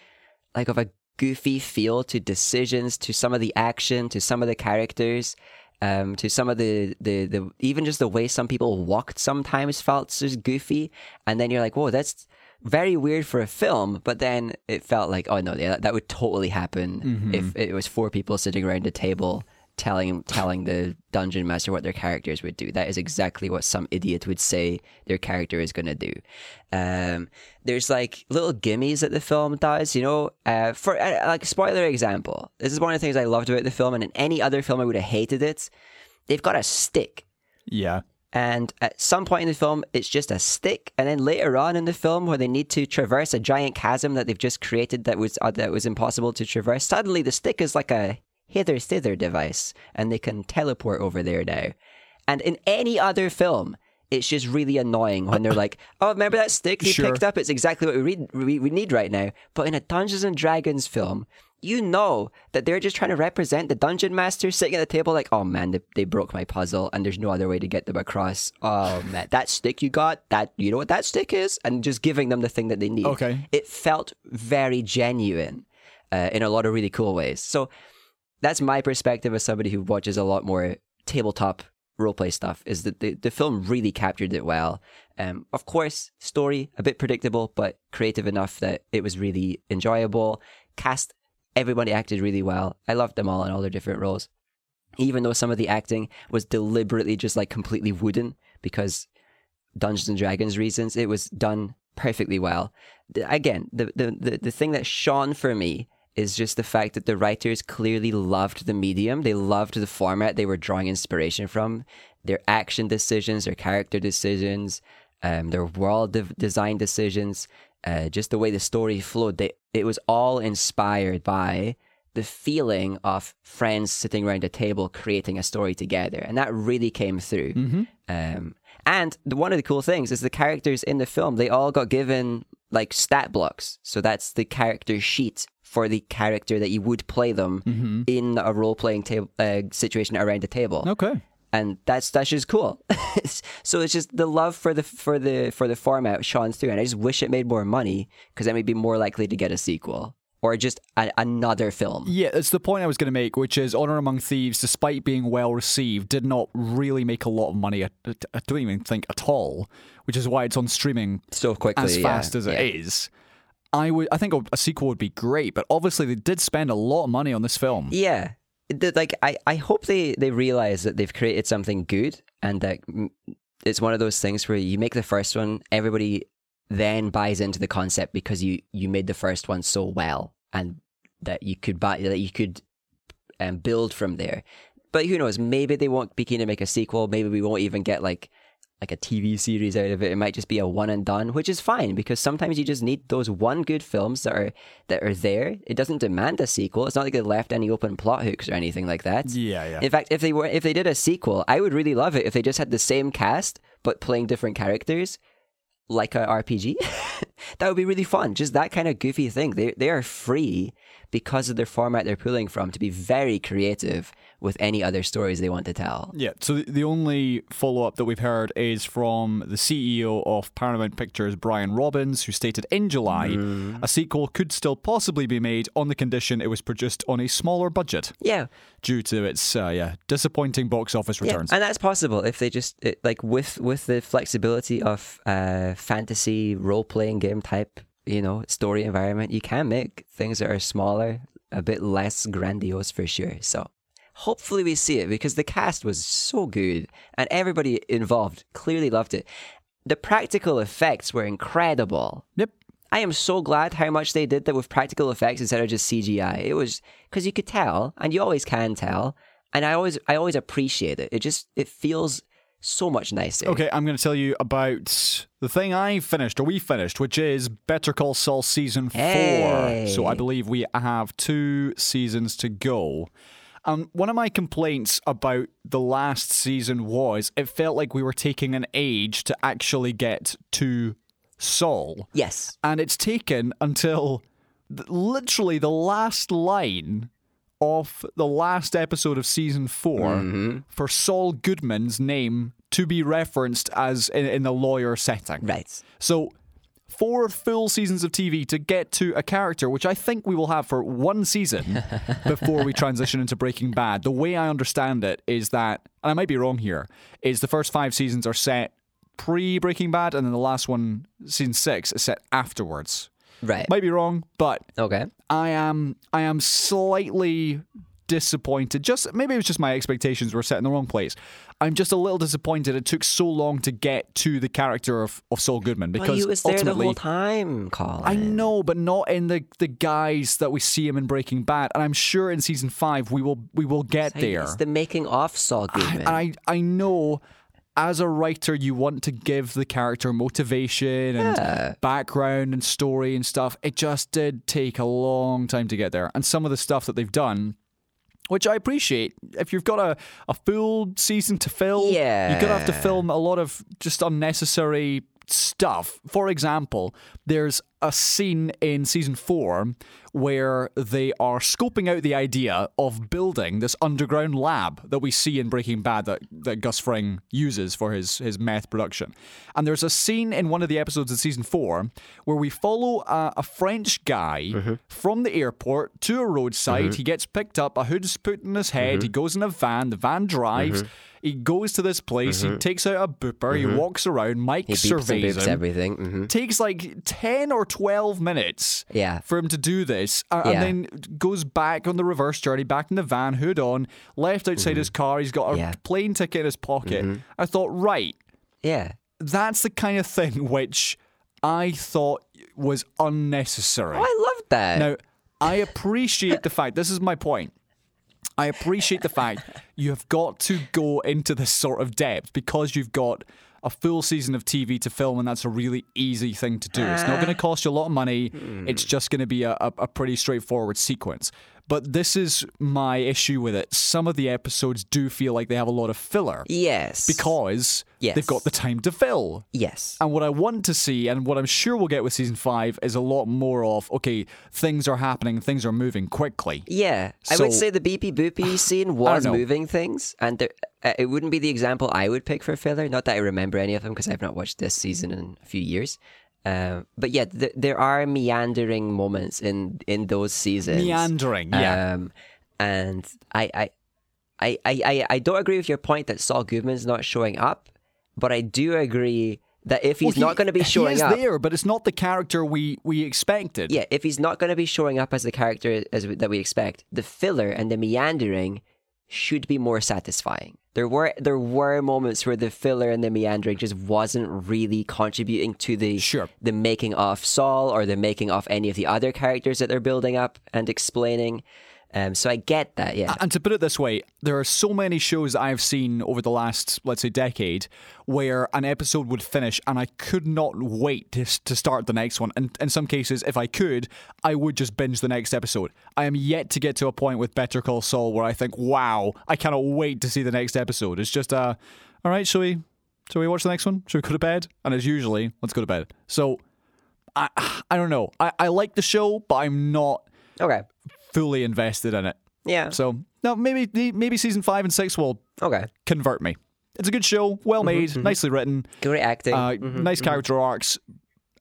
like of a goofy feel to decisions, to some of the action, to some of the characters, um, to some of the, the the even just the way some people walked sometimes felt just goofy, and then you're like, whoa, that's very weird for a film. But then it felt like, oh no, yeah, that, that would totally happen if it was four people sitting around a table telling telling the dungeon master what their characters would do. That is exactly what some idiot would say their character is going to do. Um, there's like little gimmies that the film does, you know. Uh, for uh, like spoiler example, this is one of the things I loved about the film, and in any other film I would have hated it. They've got a stick.
Yeah.
And at some point in the film, it's just a stick, and then later on in the film, where they need to traverse a giant chasm that they've just created that was uh, that was impossible to traverse, suddenly the stick is like a hither thither device, and they can teleport over there now. And in any other film, it's just really annoying when they're like, "Oh, remember that stick you
Sure.
picked up? It's exactly what we, read, we we need right now." But in a Dungeons and Dragons film, you know that they're just trying to represent the dungeon master sitting at the table, like, oh man, they, they broke my puzzle, and there's no other way to get them across. Oh man, that stick you got, that you know what that stick is, and just giving them the thing that they need.
Okay.
it felt very genuine uh, in a lot of really cool ways. So that's my perspective as somebody who watches a lot more tabletop roleplay stuff. Is that the the film really captured it well. Um, of course, story a bit predictable, but creative enough that it was really enjoyable. Cast, everybody acted really well. I loved them all in all their different roles. Even though some of the acting was deliberately just like completely wooden because Dungeons and Dragons reasons, it was done perfectly well. Again, the, the, the, the thing that shone for me is just the fact that the writers clearly loved the medium. They loved the format they were drawing inspiration from. Their action decisions, their character decisions, um, their world de- design decisions, uh, just the way the story flowed. They, it was all inspired by the feeling of friends sitting around a table creating a story together. And that really came through. Um, and the, one of the cool things is the characters in the film, they all got given like stat blocks. So that's the character sheet for the character that you would play them in a role playing table uh, situation around a table
Okay.
and that's that's just cool. so it's just the love for the for the for the format shone through, and I just wish it made more money because then we'd be more likely to get a sequel or just a, another film.
Yeah, it's the point I was going to make, which is Honor Among Thieves, despite being well received, did not really make a lot of money. I, I don't even think at all, which is why it's on streaming
So quickly,
as
yeah,
fast as it
yeah.
is. I would, I think a, a sequel would be great, but obviously they did spend a lot of money on this film.
Yeah, like I, I hope they they realize that they've created something good and that it's one of those things where you make the first one, everybody then buys into the concept because you you made the first one so well and that you could buy that you could um, build from there. But who knows? Maybe they won't be keen to make a sequel. Maybe we won't even get like like a TV series out of it. It might just be a one and done, which is fine because sometimes you just need those one good films that are that are there. It doesn't demand a sequel. It's not like they left any open plot hooks or anything like that.
Yeah, yeah.
In fact, if they were if they did a sequel, I would really love it if they just had the same cast but playing different characters like a RPG. that would be really fun. Just that kind of goofy thing. They they are free because of their format they're pulling from to be very creative with any other stories they want to tell.
Yeah, so the- only follow up that we've heard is from the CEO of Paramount Pictures, Brian Robbins, who stated in July a sequel could still possibly be made on the condition it was produced on a smaller budget
Yeah,
due to its uh, yeah disappointing box office
yeah,
returns.
and that's possible if they just it, like with with the flexibility of uh, fantasy role playing game type, you know, story environment. You can make things that are smaller, a bit less grandiose for sure. So hopefully we see it because the cast was so good and everybody involved clearly loved it. The practical effects were incredible.
Yep.
I am so glad how much they did that with practical effects instead of just CGI. It was because you could tell, and you always can tell, and I always, I always appreciate it. It just, it feels so much nicer.
Okay, I'm going to tell you about the thing I finished, or we finished, which is Better Call Saul season four. So I believe we have two seasons to go. Um, one of my complaints about the last season was it felt like we were taking an age to actually get to Saul.
Yes.
And it's taken until literally the last line of the last episode of season 4 mm-hmm. for Saul Goodman's name to be referenced as in, in the lawyer setting.
Right.
So, four full seasons of TV to get to a character, which I think we will have for one season before we transition into Breaking Bad. The way I understand it is that, and I might be wrong here, is the first five seasons are set pre Breaking Bad, and then the last one, season six, is set afterwards.
Right.
Might be wrong, but
Okay.
I am I am slightly disappointed. Just maybe it was just my expectations were set in the wrong place. I'm just a little disappointed it took so long to get to the character of, of Saul Goodman because
he was there the whole time, Colin.
I know, but not in the the guise that we see him in Breaking Bad. And I'm sure in season five we will we will get there.
It's the making of Saul Goodman.
And I I know as a writer you want to give the character motivation and
Yeah.
background and story and stuff. It just did take a long time to get there. And some of the stuff that they've done which I appreciate. If you've got a, a full season to fill,
Yeah.
you're gonna have to film a lot of just unnecessary stuff. For example, there's a scene in season four where they are scoping out the idea of building this underground lab that we see in Breaking Bad that, that Gus Fring uses for his, his meth production. And there's a scene in one of the episodes of season four where we follow a, a French guy mm-hmm. from the airport to a roadside. Mm-hmm. He gets picked up, a hood's put in his head, mm-hmm. he goes in a van, the van drives. He goes to this place. He takes out a booper. He walks around. Mike
He
surveys him
everything. hmm
takes like 10 or 12 minutes
Yeah.
for him to do this uh,
Yeah.
and then goes back on the reverse journey back in the van hood on left outside his car he's got a
Mm-hmm. Yeah. Mm-hmm.
plane ticket in his pocket i thought right
Yeah.
that's the kind of thing which i thought was unnecessary
Oh, I love that.
now i appreciate the fact this is my point I appreciate the fact you have got to go into this sort of depth because you've got a full season of TV to film, and that's a really easy thing to do. It's not going to ah. cost you a lot of money. Hmm. It's just going to be a, a, a pretty straightforward sequence. But this is my issue with it. Some of the episodes do feel like they have a lot of filler
yes.
because
Yes.
they've got the time to fill.
yes.
And what I want to see, and what I'm sure we'll get with season five, is a lot more of okay, things are happening, things are moving quickly.
Yeah, I would say the beepy boopy scene was moving things, and there, uh, it wouldn't be the example I would pick for filler. Not that I remember any of them because I've not watched this season in a few years. Um, but yeah, th- there are meandering moments in in those seasons.
Meandering, yeah.
Um, and I, I, I, I, I don't agree with your point that Saul Goodman's not showing up, but I do agree that if he's
Well,
not going to be
he
showing
is
up,
there, but it's not the character we we expected.
yeah, if he's not going to be showing up as the character as we, that we expect, the filler and the meandering should be more satisfying. There were there were moments where the filler and the meandering just wasn't really contributing to the
Sure.
the making of Saul or the making of any of the other characters that they're building up and explaining. Um, so I get that, yeah.
And to put it this way, there are so many shows that I've seen over the last, let's say, decade, where an episode would finish and I could not wait to, to start the next one. And in some cases, if I could, I would just binge the next episode. I am yet to get to a point with Better Call Saul where I think, wow, I cannot wait to see the next episode. It's just, uh, all right, shall we, shall we watch the next one? Shall we go to bed? And as usually, let's go to bed. So, I, I don't know. I, I like the show, but I'm not
okay.
Fully invested in it.
Yeah.
So no, maybe maybe season five and six will
Okay.
convert me. It's a good show, well made, nicely written,
Great acting.
uh, nice character arcs,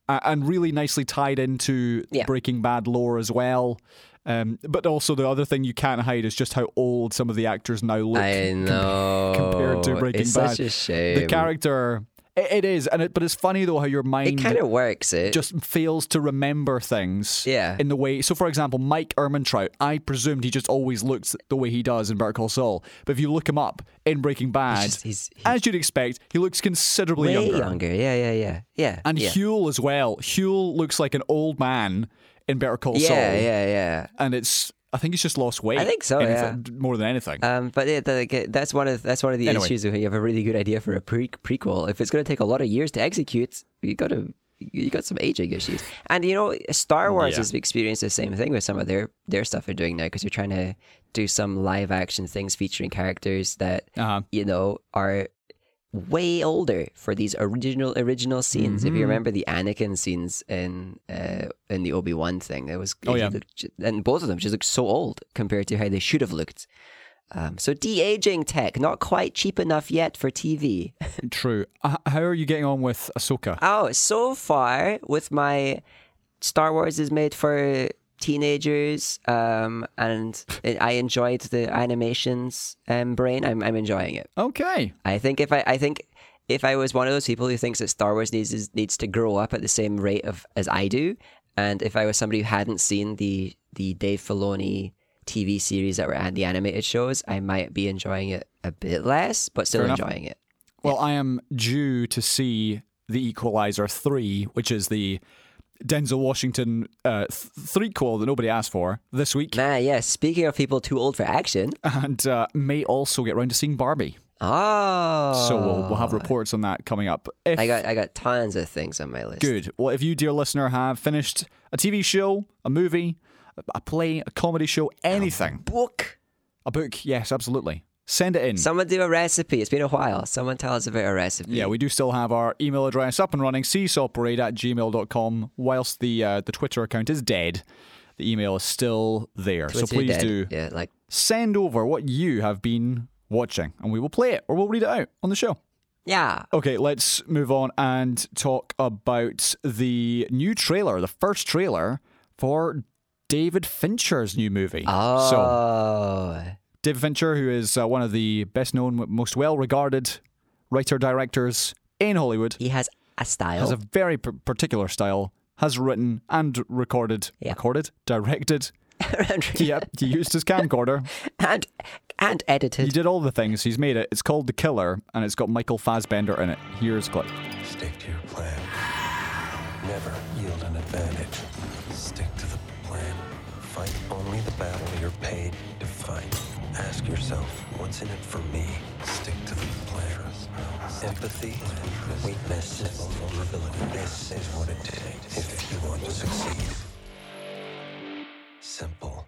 uh, and really nicely tied into
Yeah.
Breaking Bad lore as well. Um, but also the other thing you can't hide is just how old some of the actors now look.
I know.
compared to Breaking
it's
Bad.
such a shame.
the character, it, it is, and it, but it's funny though how your mind it
kind of works. It
just fails to remember things
Yeah.
in the way. So, for example, Mike Ehrmantraut, I presumed he just always looks the way he does in Better Call Saul. But if you look him up in Breaking Bad,
just- he's- he's
as you'd expect, he looks considerably
way
younger.
younger. Yeah, yeah, yeah, yeah.
And
yeah.
Huell as well. Huell looks like an old man in Better Call
yeah,
Saul.
Yeah, yeah, yeah.
And it's, I think he's just lost weight.
I think so,
anything- More than anything.
Um, but yeah, the, that's one of that's one of the
Anyway.
issues when you have a really good idea for a pre- prequel. If it's going to take a lot of years to execute, you got to you got some aging issues. And you know, Star Wars
Yeah.
has experienced the same thing with some of their their stuff they're doing now because you're trying to do some live action things featuring characters that
Uh-huh.
you know are way older for these original original scenes. If you
Mm-hmm.
remember the Anakin scenes in uh, in the Obi Wan thing, it was
Oh, yeah.
looked and both of them just look so old compared to how they should have looked. Um, so de aging tech not quite cheap enough yet for TV.
True. Uh, how are you getting on with Ahsoka?
Oh, so far with my Star Wars is made for teenagers, um, and I enjoyed the animations um, brain. I'm I'm enjoying it.
Okay.
I think if I, I think if I was one of those people who thinks that Star Wars needs is, needs to grow up at the same rate of as I do, and if I was somebody who hadn't seen the the Dave Filoni TV series that were at the animated shows, I might be enjoying it a bit less, but still
Fair enough.
enjoying it.
Well, I am due to see The Equalizer 3, which is the Denzel Washington uh, th- threequel that nobody asked for this week,
Nah, yeah. Speaking of people too old for action,
and uh, may also get round to seeing Barbie.
oh,
So we'll, we'll have reports on that coming up. If,
I got I got tons of things on my list.
Good. Well, if you, dear listener, have finished a TV show, a movie, a play, a comedy show, anything,
Book.
a book, yes, absolutely. Send it in.
Someone do a recipe. It's been a while. Someone tell us about a recipe.
Yeah, we do still have our email address up and running, csawparade at gmail.com. Whilst the uh, the Twitter account is dead, the email is still there. so please
dead.
do
Yeah, like
send over what you have been watching, and we will play it or we'll read it out on the show.
yeah.
Okay, let's move on and talk about the new trailer, the first trailer for David Fincher's new movie.
Oh.
So, David Fincher, who is uh, one of the best known, most well regarded writer directors in Hollywood,
he has a style.
has a very p- particular style, has written and recorded,
Yeah.
recorded, directed. yep, he used his camcorder.
and and edited.
He did all the things. He's made it. It's called The Killer, and it's got Michael Fassbender in it. Here's a clip.
Stick to your plan. Never yield an advantage. Stick to the plan. Fight only the battle you're paid to fight. Ask yourself, what's in it for me? Stick to the plan. Empathy, weakness, vulnerability. This is what it takes if you want to succeed. Simple.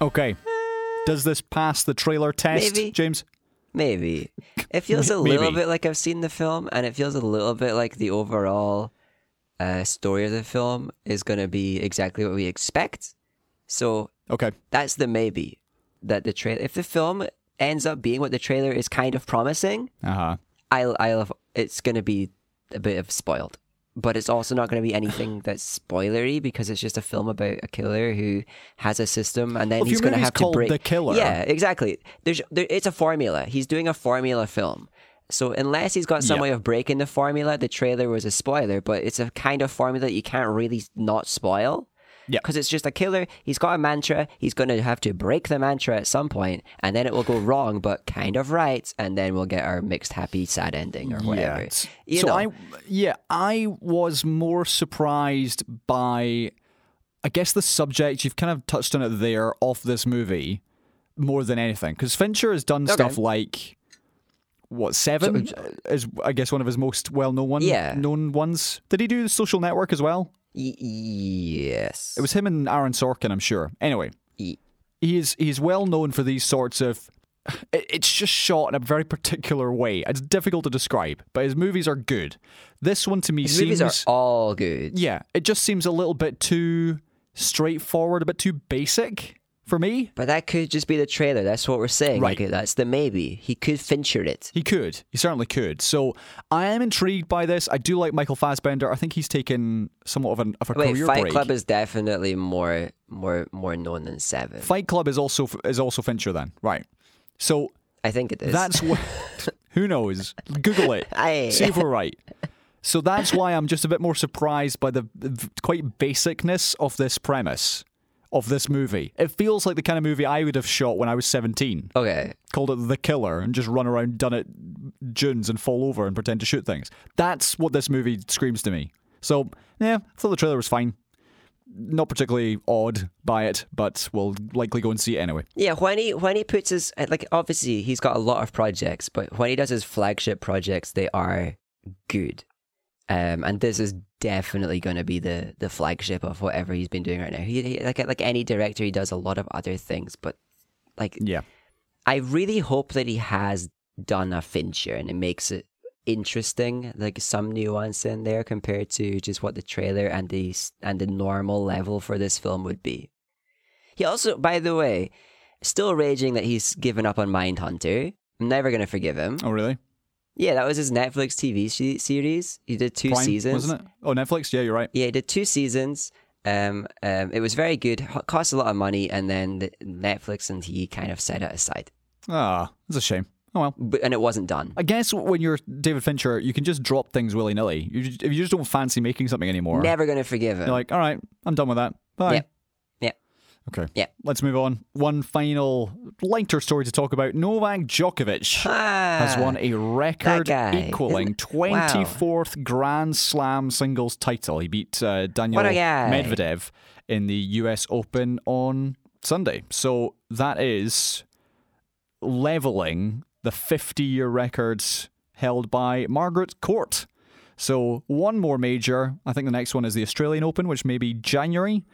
Okay. Does this pass the trailer test,
Maybe.
James?
Maybe. It feels a
Maybe.
little bit like I've seen the film, and it feels a little bit like the overall uh, story of the film is going to be exactly what we expect. So
Okay.
that's the maybe that the trailer. If the film ends up being what the trailer is kind of promising,
Uh huh.
I'll, I'll, it's going to be a bit of spoiled. But it's also not going to be anything that's spoilery because it's just a film about a killer who has a system, and then
Well,
he's going to have to break.
The Killer-
Yeah, exactly. There's, there, it's a formula. He's doing a formula film. So unless he's got some
Yeah.
way of breaking the formula, the trailer was a spoiler. But it's a kind of formula that you can't really not spoil.
Yeah.
Because it's just a killer. He's got a mantra. He's going to have to break the mantra at some point, and then it will go wrong, but kind of right, and then we'll get our mixed, happy, sad ending or whatever.
Yeah.
You
so
know.
I, yeah, I was more surprised by, I guess, the subject. You've kind of touched on it there of this movie more than anything, because Fincher has done stuff like. What seven uh, is I guess one of his most well known one
Yeah.
known ones. Did he do the Social Network as well?
Y- yes.
It was him and Aaron Sorkin, I'm sure. Anyway,
Y-
he is he's well known for these sorts of. It's just shot in a very particular way. It's difficult to describe, but his movies are good. This one to me
His
seems
movies are all good.
yeah, it just seems a little bit too straightforward, a bit too basic for me.
But that could just be the trailer. That's what we're saying.
Right.
Like, that's the maybe. He could Fincher it.
He could, he certainly could. So I am intrigued by this. I do like Michael Fassbender. I think he's taken somewhat of, an, of a
Wait,
career
Fight
break.
Club is definitely more more more known than Seven.
Fight Club is also is also Fincher then, right? So
I think it is.
That's what. who knows? Google it.
Aye.
See if we're right. So that's why I'm just a bit more surprised by the the quite basicness of this premise of this movie. It feels like the kind of movie I would have shot when I was 17.
okay.
Called it The Killer and just run around, done it dunes and fall over and pretend to shoot things. That's what this movie screams to me. So, yeah, I thought the trailer was fine. Not particularly awed by it, but we'll likely go and see it anyway.
Yeah, when he when he puts his like obviously he's got a lot of projects, but when he does his flagship projects, they are good. Um, and this is definitely going to be the the flagship of whatever he's been doing right now. He, he like like any director, he does a lot of other things, but like
Yeah.
I really hope that he has done a Fincher and it makes it interesting, like some nuance in there compared to just what the trailer and the and the normal level for this film would be. He also, by the way, still raging that he's given up on Mindhunter. I'm never gonna forgive him.
Oh, really?
Yeah, that was his Netflix TV se- series. He did two
Prime,
seasons.
wasn't it? Oh, Netflix. Yeah, you're right.
Yeah, he did two seasons. Um, um, it was very good. H- Cost a lot of money, and then the Netflix and he kind of set it aside,
Ah, it's a shame. Oh well.
but, and it wasn't done.
I guess when you're David Fincher, you can just drop things willy nilly. You just, if you just don't fancy making something anymore,
Never gonna forgive him.
you're like, all right, I'm done with that. Bye.
Yep.
Okay.
Yeah.
Let's move on. One final lighter story to talk about. Novak Djokovic has
Ah,
won a record
guy.
equaling
Isn't- wow.
24th Grand Slam singles title. He beat uh, Daniel
What a guy.
Medvedev in the US Open on Sunday. So that is leveling the 50 year records held by Margaret Court. So one more major. I think the next one is the Australian Open, which may be January.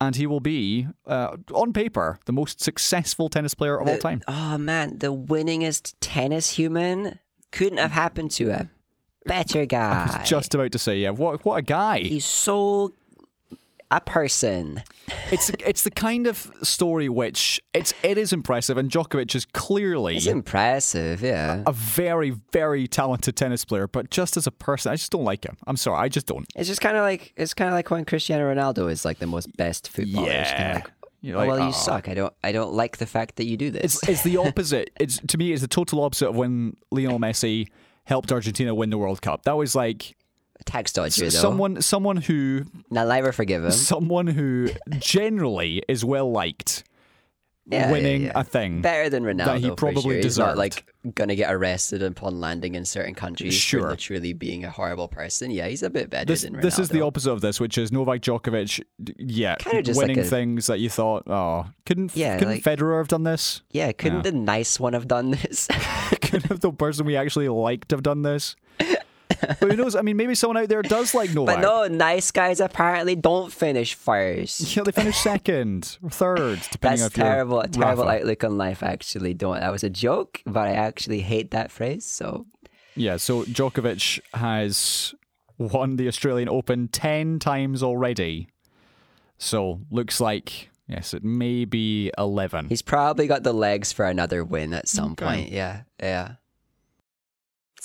And he will be, uh, on paper, the most successful tennis player of all time.
Oh man, the winningest tennis human couldn't have happened to a better guy.
Just about to say, yeah, what what a guy!
He's so a person.
It's it's the kind of story which it's it is impressive, and Djokovic is clearly
It's impressive, yeah.
a very very talented tennis player, but just as a person, I just don't like him. I'm sorry, I just don't.
It's just kind of like it's kind of like when Cristiano Ronaldo is like the most best footballer.
Yeah.
like,
like,
well, you
"Oh."
suck. I don't. I don't like the fact that you do this.
It's it's the opposite. It's to me, it's the total opposite of when Lionel Messi helped Argentina win the World Cup. That was like
tax dodger though.
someone someone who
I'll never forgive him.
someone who generally is well liked
Yeah,
winning
yeah,
a thing.
Better than Ronaldo.
that he
for
probably
sure. He's
deserved.
not like gonna get arrested upon landing in certain countries
Sure.
for literally being a horrible person. Yeah, he's a bit better
this
than Ronaldo.
this is the opposite of this, which is Novak Djokovic. d- Yeah,
Kinda just
winning
like a-
things that you thought, oh, couldn't
Yeah,
couldn't
like-
Federer have done this?
Yeah, couldn't the nice one have done this?
couldn't have the person we actually liked have done this? but who knows? I mean, maybe someone out there does like Novak.
but no, nice guys apparently don't finish first.
Yeah, they finish second or third, depending
That's
on
terrible. Terrible
Rafa.
outlook on life. Actually, don't. That was a joke, but I actually hate that phrase. So
Yeah, so Djokovic has won the Australian Open 10 times already. So looks like, yes, it may be 11.
he's probably got the legs for another win at some
Okay.
point. Yeah, yeah.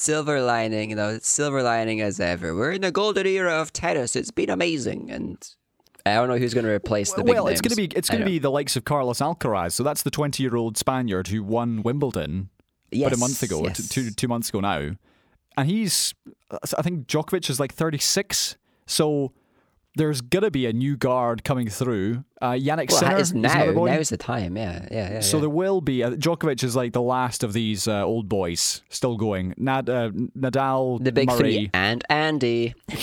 Silver lining, you know, silver lining as ever. We're in the golden era of tennis. It's been amazing, and I don't know who's going to replace the big
well, it's going to be it's going to be the likes of Carlos Alcaraz. So that's the 20-year-old Spaniard who won Wimbledon but a month ago,
yes.
two two months ago now. And he's I think Djokovic is like 36. So there's going to be a new guard coming through. Uh, Jannik
Well,
Sinner is
now.
boy.
Now's the time. Yeah, yeah, yeah.
So
yeah.
there will be. Uh, Djokovic is like the last of these uh, old boys still going. Nad, uh, Nadal,
the big
Murray,
three and Andy.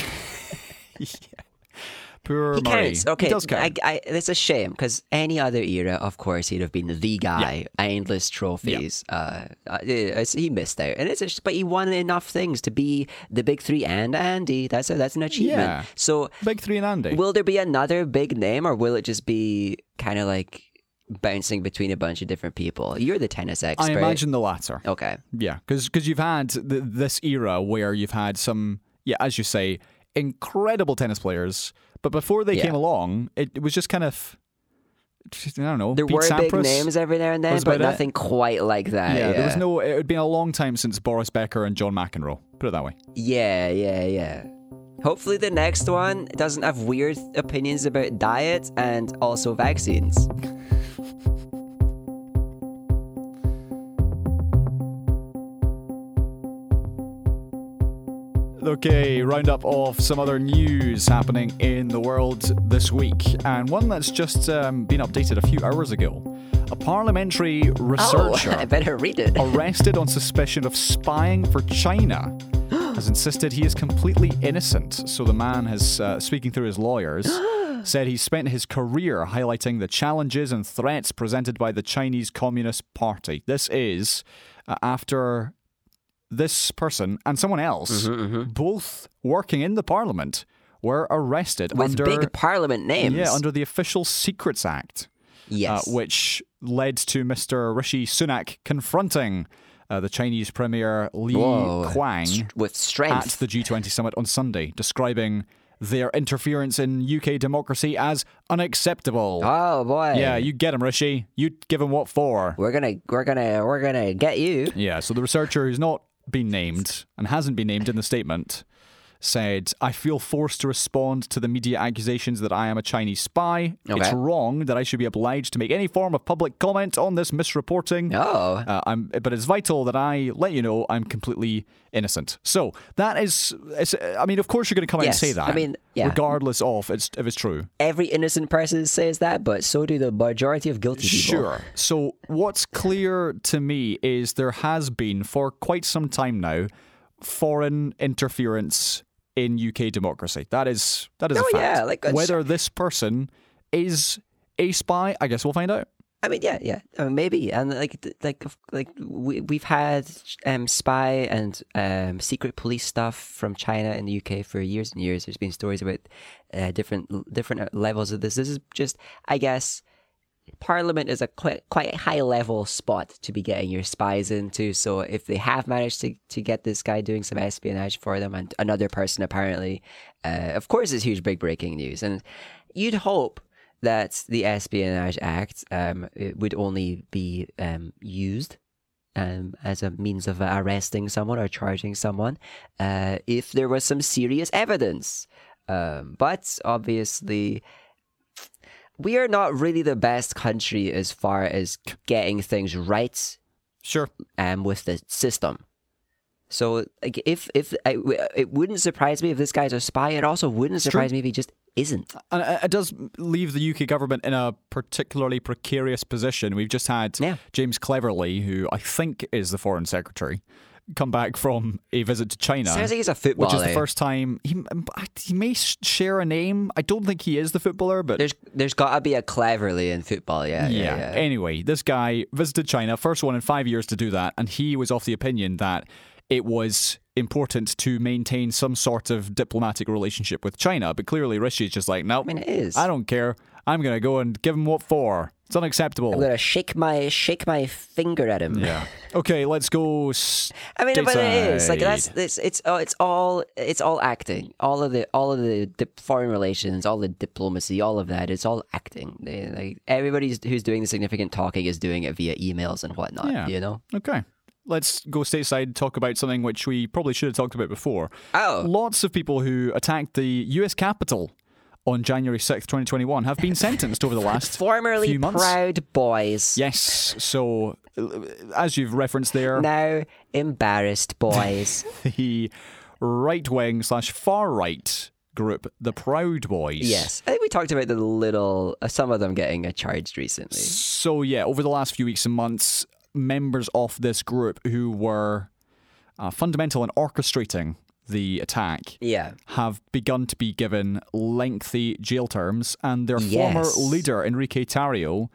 poor
He
Murray.
counts. Okay,
he does count.
I, I, it's a shame because any other era, of course, he'd have been the guy. Endless trophies. Uh, uh, he missed out, and it's a, but he won enough things to be the big three and Andy. That's a, that's an achievement.
Yeah.
So,
Big three and Andy.
will there be another big name, or will it just be kind of like bouncing between a bunch of different people? You're the tennis expert.
I imagine the latter.
Okay.
Yeah, because you've had th- this era where you've had some, yeah, as you say, incredible tennis players, but before they
Yeah.
came along, it, it was just kind of, I don't know.
There
Pete
were big names every now and then, but
about it.
nothing quite like that.
Yeah,
Yeah,
there was no. It had been a long time since Boris Becker and John McEnroe. Put it that way.
Yeah, yeah, yeah. Hopefully, the next one doesn't have weird opinions about diet and also vaccines.
Okay, roundup of some other news happening in the world this week, and one that's just um, been updated a few hours ago. A parliamentary researcher
Oh, I better read it.
arrested on suspicion of spying for China has insisted he is completely innocent. So the man has, uh, speaking through his lawyers, said he spent his career highlighting the challenges and threats presented by the Chinese Communist Party. This is uh, after this person and someone else, both working in the parliament, were arrested
With
under
big parliament names.
yeah under the Official Secrets Act
yes.
uh, which led to Mr. Rishi Sunak confronting uh, the Chinese Premier Li
Whoa.
Kuang
St- with
at the G20 summit on Sunday, describing their interference in UK democracy as unacceptable.
oh boy.
Yeah, you get him, Rishi. You give him what for?
We're gonna, we're gonna, we're gonna get you.
Yeah, so the researcher who's not been named and hasn't been named in the statement said, I feel forced to respond to the media accusations that I am a Chinese spy. It's wrong that I should be obliged to make any form of public comment on this misreporting.
Oh.
Uh, I'm, but it's vital that I let you know I'm completely innocent. So that is, I mean, of course you're going to come out and say that.
I mean, yeah.
regardless of it's, if it's true.
Every innocent person says that, but so do the majority of guilty people.
Sure. So what's clear to me is there has been for quite some time now foreign interference in UK democracy. That is that is
Oh,
a fact.
yeah, like,
whether this person is a spy, I guess we'll find out.
I mean, yeah, yeah, I mean, maybe, and like, like, like we we've had um, spy and um, secret police stuff from China and the UK for years and years. There's been stories about uh, different different uh, levels of this. This is just, I guess, Parliament is a quite quite high level spot to be getting your spies into. So if they have managed to to get this guy doing some espionage for them and another person apparently, uh, of course, it's huge big breaking news, and you'd hope that the Espionage Act um, would only be um, used um, as a means of arresting someone or charging someone uh, if there was some serious evidence. Um, but obviously, we are not really the best country as far as getting things right
Sure.
um, with the system. So, like, if if I, it wouldn't surprise me if this guy's a spy, it also wouldn't
true.
surprise me if he just isn't.
And it it does leave the UK government in a particularly precarious position. We've just had
Yeah.
James Cleverly, who I think is the Foreign Secretary, come back from a visit to China.
Sounds like he's a footballer, which
is the first time he he may share a name. I don't think he is the footballer, but
There's there's got to be a cleverly in football, yeah,
yeah.
yeah, yeah.
Anyway, this guy visited China, first one in five years to do that, and he was of the opinion that it was important to maintain some sort of diplomatic relationship with China. But clearly, Rishi is just like, no,
I mean, it is.
I don't care. I'm gonna go and give him what for. It's unacceptable.
I'm gonna shake my shake my finger at him.
yeah. Okay, let's go.
I mean, but it is like that's it's it's oh, it's all it's all acting. All of the all of the dip, foreign relations, all the diplomacy, all of that. It's all acting. They, like everybody who's doing the significant talking is doing it via emails and whatnot.
Yeah.
You know.
Okay. Let's go stateside, and talk about something which we probably should have talked about before.
Oh.
Lots of people who attacked the US Capitol on January 6th, 2021, have been sentenced over the last
Formerly
few months.
proud boys.
Yes. So, as you've referenced there,
Now embarrassed boys.
the right wing slash far right group, the Proud Boys.
yes, I think we talked about the little uh, some of them getting uh, charged recently.
So, yeah, over the last few weeks and months, members of this group who were uh, fundamental in orchestrating the attack
Yeah.
have begun to be given lengthy jail terms, and their
Yes.
former leader, Enrique Tarrio,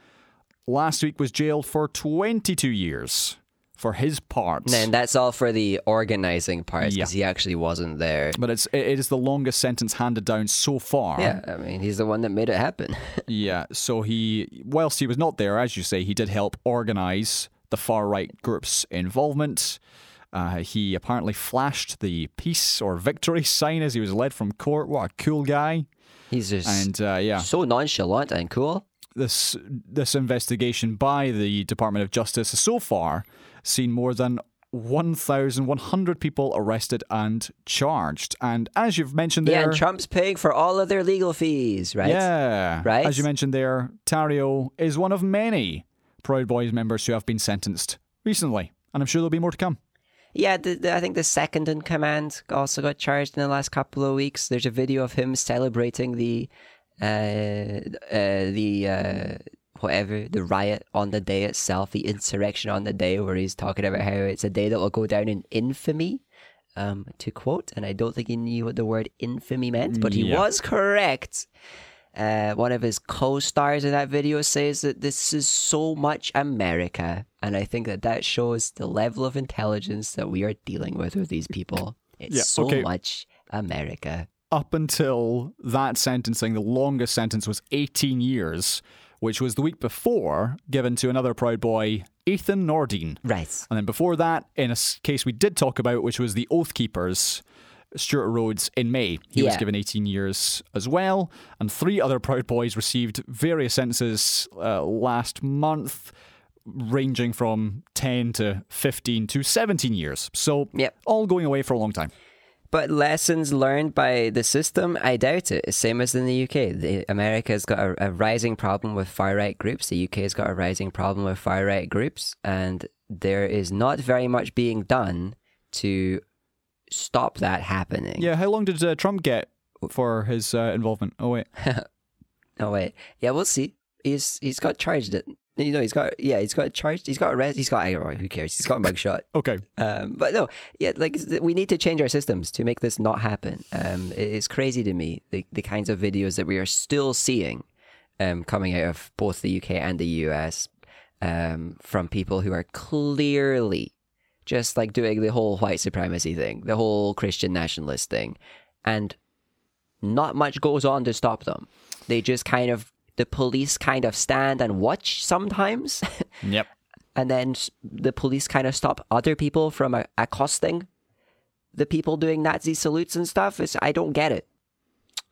last week was jailed for 22 years for his part.
And that's all for the organizing parts
Yeah.
because he actually wasn't there.
But it's it it is the longest sentence handed down so far.
Yeah, I mean, he's the one that made it happen.
Yeah, So he, whilst he was not there, as you say, he did help organise the far right group's involvement. Uh, he apparently flashed the peace or victory sign as he was led from court. What a cool guy!
He's just
And uh, yeah,
so nonchalant and cool.
this this investigation by the Department of Justice has so far seen more than 1,100 people arrested and charged. And as you've mentioned
Yeah,
there,
and Trump's paying for all of their legal fees, right?
yeah,
Right?
As you mentioned there, Tarrio is one of many Proud Boys members who have been sentenced recently, and I'm sure there'll be more to come.
Yeah, the, the, I think the second in command also got charged in the last couple of weeks. There's a video of him celebrating the, uh, uh, the uh, whatever the riot on the day itself, the insurrection on the day, where he's talking about how it's a day that will go down in infamy. Um, to quote, and I don't think he knew what the word infamy meant, but he
Yeah.
was correct. Uh, one of his co-stars in that video says that this is so much America, and I think that that shows the level of intelligence that we are dealing with with these people. It's
Yeah,
so
okay.
much America.
Up until that sentencing, the longest sentence was 18 years, which was the week before given to another Proud Boy, Ethan Nordean.
Right.
And then before that, in a case we did talk about, which was the Oath Keepers, Stewart Rhodes in May. He was given 18 years as well. And three other Proud Boys received various sentences uh, last month, ranging from 10 to 15 to 17 years. So,
Yep.
all going away for a long time.
But lessons learned by the system, I doubt it. Same as in the UK. The, America's got a, a rising problem with far right groups. The UK's got a rising problem with far right groups, and there is not very much being done to stop that happening.
Yeah, how long did uh, Trump get for his uh, involvement? Oh, wait.
Oh wait, yeah, we'll see. He's he's got charged it. You know, he's got yeah, he's got charged. He's got arrested. He's got I know, who cares? He's got a mugshot.
Okay.
Um, but no, yeah, like we need to change our systems to make this not happen. Um, it's crazy to me the the kinds of videos that we are still seeing, um, coming out of both the UK and the US. um, from people who are clearly just like doing the whole white supremacy thing, the whole Christian nationalist thing, and not much goes on to stop them. They just kind of the police kind of stand and watch sometimes,
Yep.
and then the police kind of stop other people from uh, accosting the people doing Nazi salutes and stuff. It's, I don't get it.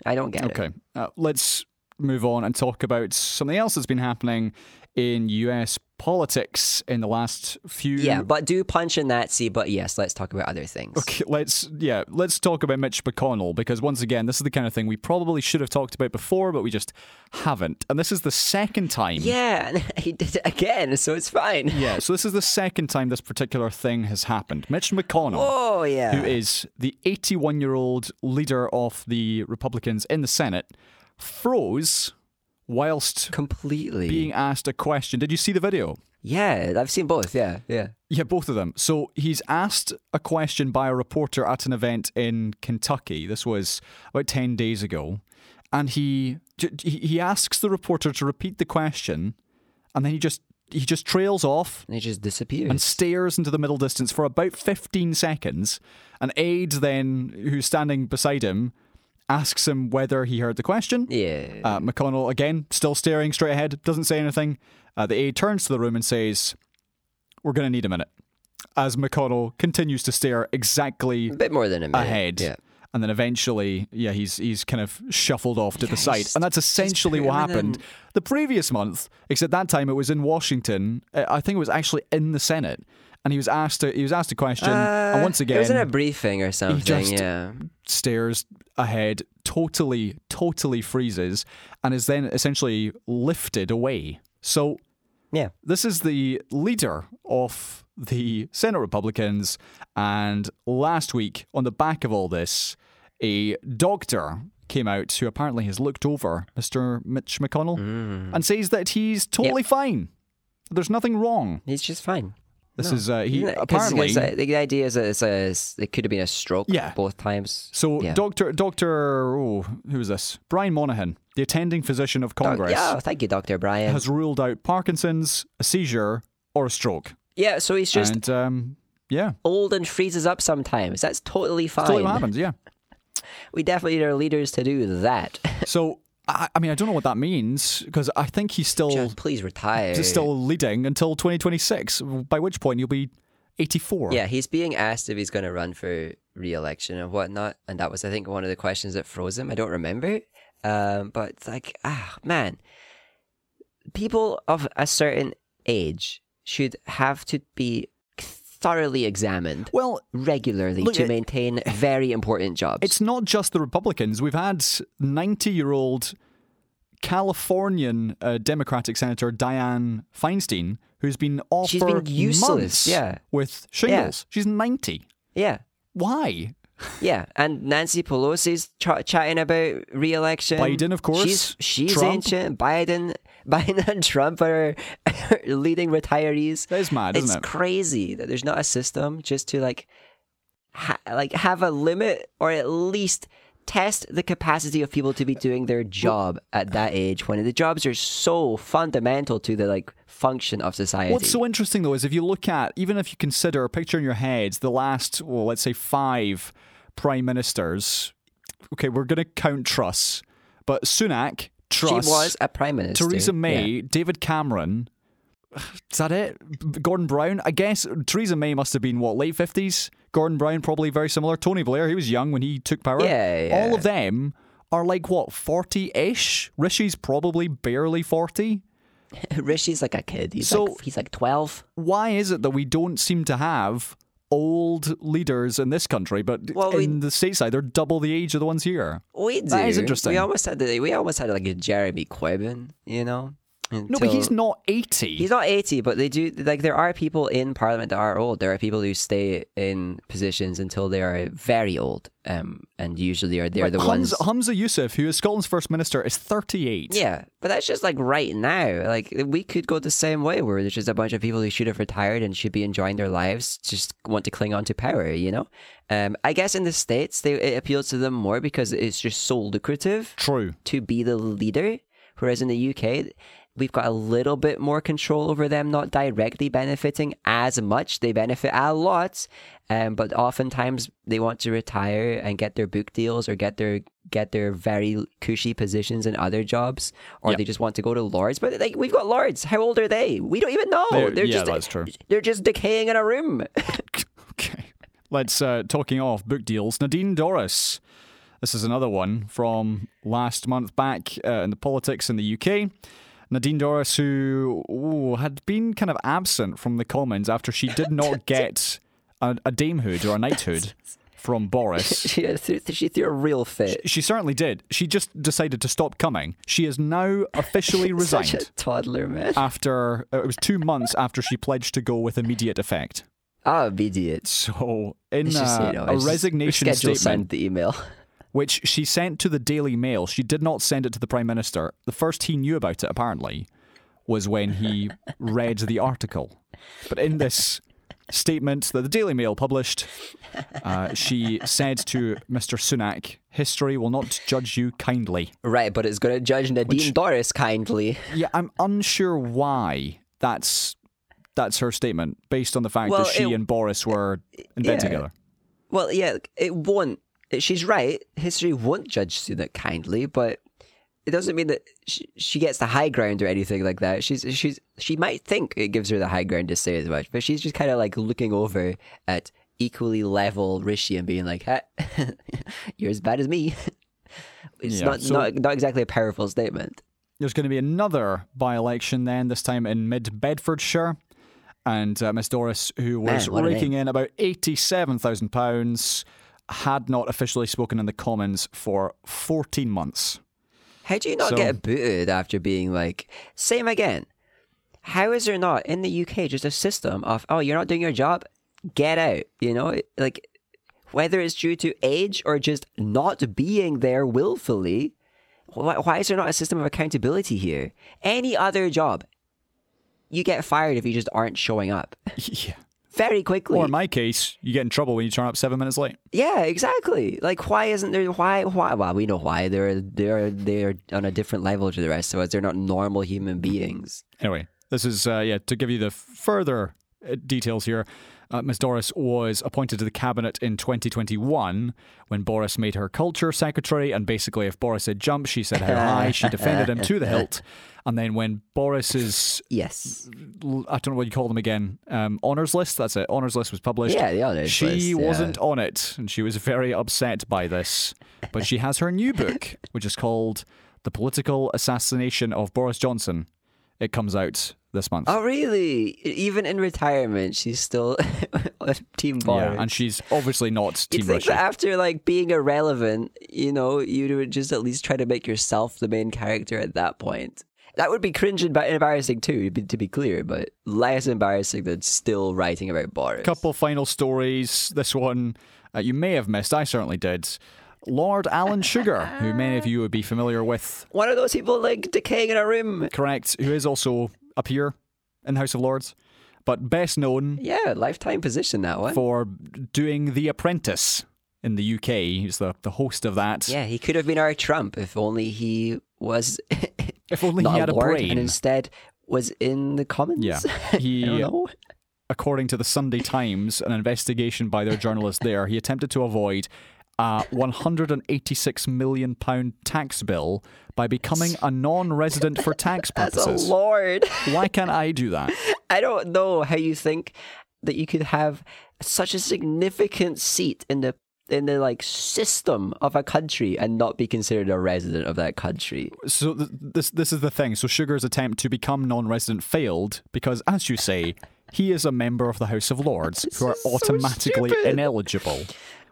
I don't get it.
Okay. Uh, let's move on and talk about something else that's been happening in US politics in the last few
Yeah, but do punch a Nazi. But yes, let's talk about other things.
Okay, let's yeah, let's talk about Mitch McConnell because once again, this is the kind of thing we probably should have talked about before, but we just haven't. And this is the second time.
Yeah, he did it again, so it's fine.
Yeah, so this is the second time this particular thing has happened. Mitch McConnell,
Oh yeah.
who is the 81-year-old leader of the Republicans in the Senate, froze whilst
completely?
being asked a question. Did you see the video?
yeah, I've seen both. Yeah, yeah.
Yeah, both of them. So he's asked a question by a reporter at an event in Kentucky. This was about 10 days ago. And he he asks the reporter to repeat the question and then he just he just trails off
And he just disappears.
and stares into the middle distance for about 15 seconds. An aide then who's standing beside him asks him whether he heard the question.
yeah.
Uh, McConnell, again, still staring straight ahead, doesn't say anything. Uh, the aide turns to the room and says, We're going to need a minute. As McConnell continues to stare exactly
a bit more than a minute.
ahead.
Yeah.
And then eventually, yeah, he's he's kind of shuffled off to the
Yeah,
side.
just-
And that's essentially what happened the previous month, except that time it was in Washington. Uh, I think it was actually in the Senate. And he was asked a, he was asked a question. and once again,
it was in a briefing or something.
just-
yeah.
Stares ahead, totally, totally freezes, and is then essentially lifted away. So
Yeah.
this is the leader of the Senate Republicans. And last week, on the back of all this, a doctor came out who apparently has looked over Mr. Mitch McConnell
Mm.
and says that he's totally fine. There's nothing wrong.
He's just fine.
This
No.
is uh, he
Isn't it- 'cause-
apparently.
uh, the idea is that it's a, it could have been a stroke
Yeah.
both times.
so
yeah.
Doctor Doctor oh who is this? Brian Monahan, the attending physician of Congress,
yeah, thank you, Dr. Brian.
has ruled out Parkinson's, a seizure, or a stroke.
yeah, so he's just
and um, yeah,
old and freezes up sometimes. That's totally fine.
totally what happens. Yeah.
We definitely need our leaders to do that.
So I, I mean, I don't know what that means because I think he's still
Just please retire.
he's still leading until 2026. By which point you'll be 84.
Yeah, he's being asked if he's going to run for re-election and whatnot, and that was, I think, one of the questions that froze him. I don't remember, um, but it's like, ah, man, people of a certain age should have to be thoroughly examined
Well,
regularly
Look,
to
it-
maintain very important jobs.
it's not just the Republicans. We've had 90 year old Californian uh, Democratic Senator Dianne Feinstein, who's been off
She's
for
been useless,
months
yeah.
with shingles. She's 90.
yeah.
Why?
Yeah, and Nancy Pelosi's ch- chatting about re-election.
Biden, of course.
She's she's ancient. Biden, Biden and Trump are leading retirees.
That is mad,
it's
isn't it?
crazy that there's not a system just to like, ha- like have a limit or at least test the capacity of people to be doing their job at that age when the jobs are so fundamental to the like function of society.
What's so interesting though is if you look at, even if you consider, a picture in your head the last, well, let's say five prime ministers. Okay, we're going to count Truss, but Sunak, Truss,
she was a prime minister.
Theresa May,
Yeah.
David Cameron. Is that it? Gordon Brown? I guess Theresa May must have been what late fifties. Gordon Brown probably very similar. Tony Blair, he was young when he took power.
Yeah, yeah.
All of them are like what forty-ish. Rishi's probably barely forty.
Rishi's like a kid. He's
So-
like he's like twelve.
why is it that we don't seem to have old leaders in this country, but
Well, we-
in the stateside they're double the age of the ones here?
We do.
That is interesting.
We almost had the, we almost had like a Jeremy Corbyn, you know.
No, but he's not eighty.
He's not 80, but they do like there are people in parliament that are old. There are people who stay in positions until they are very old. Um and usually are they're
Like,
the
Hums-
ones
Humza Yousaf, who is Scotland's first minister, is thirty-eight.
Yeah, but that's just like right now. Like we could go the same way where there's just a bunch of people who should have retired and should be enjoying their lives, just want to cling on to power, you know? Um I guess in the States they it appeals to them more because it's just so lucrative
True.
to be the leader. Whereas in the UK, we've got a little bit more control over them not directly benefiting as much. They benefit a lot, um, but oftentimes they want to retire and get their book deals or get their get their very cushy positions in other jobs, or
Yep.
they just want to go to lords. But like we've got lords. How old are they? We don't even know.
They're- yeah,
just
that's true.
They're just decaying in a room.
Okay. Let's uh, talking off book deals. Nadine Dorries. This is another one from last month back uh, in the politics in the UK. Nadine Dorries, who ooh, had been kind of absent from the Commons after she did not get a, a damehood or a knighthood from Boris.
she, threw, she threw a real fit.
She certainly did. She just decided to stop coming. She is now officially resigned.
Such a toddler, man.
after uh, it was two months after she pledged to go with immediate effect.
Ah, idiot.
So, in
just,
uh,
you know,
a
just-
resignation statement,
the email.
Which she sent to the Daily Mail, she did not send it to the Prime Minister. The first he knew about it, apparently, was when he read the article. But in this statement that the Daily Mail published, uh, she said to Mr. Sunak, "History will not judge you kindly."
Right, but it's going to judge Nadine
Which-
Dorries kindly.
Yeah, I'm unsure why that's that's her statement, based on the fact
Well,
that she
it-
and Boris were in bed
yeah.
together.
Well, yeah, it won't. She's right. History won't judge Sunak kindly, but it doesn't mean that she, she gets the high ground or anything like that. She's she's she might think it gives her the high ground to say as much, but she's just kind of like looking over at equally level Rishi and being like, "Ha, "You're as bad as me." It's
Yeah,
not,
so-
not not exactly a powerful statement.
There's going to be another by election then, this time in mid Bedfordshire. And uh, Miss Dorries, who was
Man,
raking in about £87,000, had not officially spoken in the Commons for 14 months.
How do you not
So-
get booted after being like, same again? How is there not in the UK just a system of, oh, you're not doing your job, get out? You know, like whether it's due to age or just not being there willfully, why, why is there not a system of accountability here? Any other job, you get fired if you just aren't showing up
yeah.
Very quickly.
Or in my case, you get in trouble when you turn up seven minutes late.
Yeah, exactly. Like, why isn't there? Why? Why? Well, we know why. They're they're they're on a different level to the rest of us. They're not normal human beings.
Anyway, this is, uh, yeah, to give you the further uh, details here. Uh, Ms. Dorries was appointed to the cabinet in 2021 when Boris made her culture secretary. And basically, if Boris had jumped, she said how high. She defended him to the hilt. And then when Boris's,
Yes.
I don't know what you call them again, um, honors list, that's it, honors list was published.
Yeah, the honours
She
list, yeah.
wasn't on it. And she was very upset by this. But she has her new book, which is called The Political Assassination of Boris Johnson. It comes out this month.
Oh, really? Even in retirement, she's still Team Boris.
Yeah, and she's obviously not Team Rishi.
that after like being irrelevant, you know, you would just at least try to make yourself the main character at that point. That would be cringe and embarrassing too, to be, to be clear, but less embarrassing than still writing about Boris.
Couple final stories. This one uh, you may have missed. I certainly did. Lord Alan Sugar, who many of you would be familiar with,
One of those people like decaying in a room.
correct, who is also a peer in the House of Lords, but best known
Yeah, lifetime position that one.
for doing The Apprentice in the UK. He's the, the host of that.
Yeah, he could have been our Trump if only he was
If only he had
a
brain.
and instead was in the Commons.
Yeah. He, according to the Sunday Times, an investigation by their journalist there, he attempted to avoid a 186 million pound tax bill by becoming a non-resident for tax purposes.
That's a lord.
Why can't I do that?
I don't know how you think that you could have such a significant seat in the in the like system of a country and not be considered a resident of that country.
So th- this this is the thing. So Sugar's attempt to become non-resident failed because, as you say, he is a member of the House of Lords who are
so
automatically ineligible.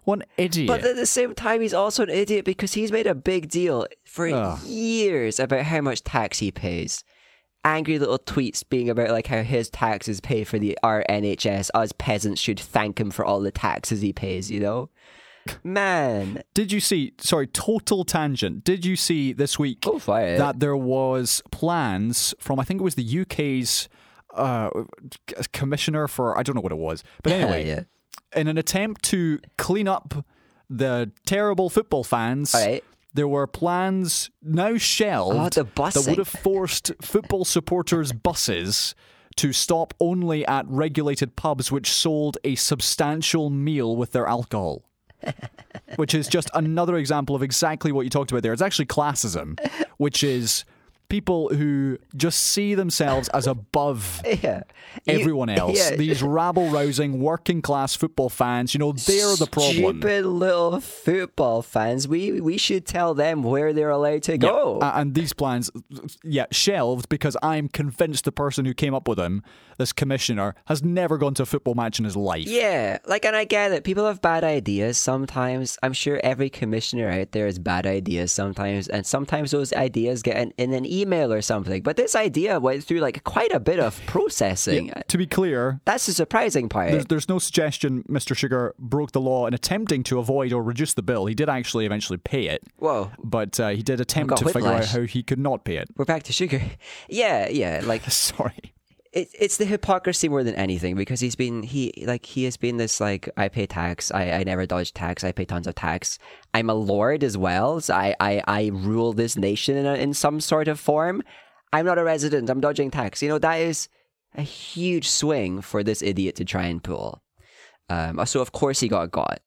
What an idiot!
But at the same time, he's also an idiot because he's made a big deal for
Ugh.
years about how much tax he pays. Angry little tweets being about like how his taxes pay for the our NHS. Us peasants should thank him for all the taxes he pays. You know, man.
Did you see? Sorry, total tangent. Did you see this week
Go
that there was plans from I think it was the UK's uh, commissioner for I don't know what it was, but anyway,
yeah.
In an attempt to clean up the terrible football fans,
right.
there were plans now shelved
Oh,
that would have forced football supporters' buses to stop only at regulated pubs which sold a substantial meal with their alcohol. which is just another example of exactly what you talked about there. It's actually classism, which is people who just see themselves as above
Yeah.
Everyone else.
yeah.
These rabble rousing working class football fans, you know, they're the problem.
Stupid little football fans. We we should tell them where they're allowed to go.
Uh, and these plans, yeah, shelved because I'm convinced the person who came up with them, this commissioner, has never gone to a football match in his life.
Yeah, like, and I get it. People have bad ideas sometimes. I'm sure every commissioner out there has bad ideas sometimes, and sometimes those ideas get in, in an email or something. But this idea went through like quite a bit of processing.
To be clear,
That's the surprising part.
there's, there's no suggestion Mr. Sugar broke the law in attempting to avoid or reduce the bill. He did actually eventually pay it,
Whoa,
but uh, he did attempt to figure out how he could not pay it.
we're back to sugar. Yeah, yeah, like
Sorry.
It, it's the hypocrisy more than anything because he's been he like he has been this like I pay tax I, I never dodge tax I pay tons of tax. I'm a lord as well so I, I, I rule this nation in, a, in some sort of form. I'm not a resident I'm dodging tax. You know that is a huge swing for this idiot to try and pull. Um so of course he got got.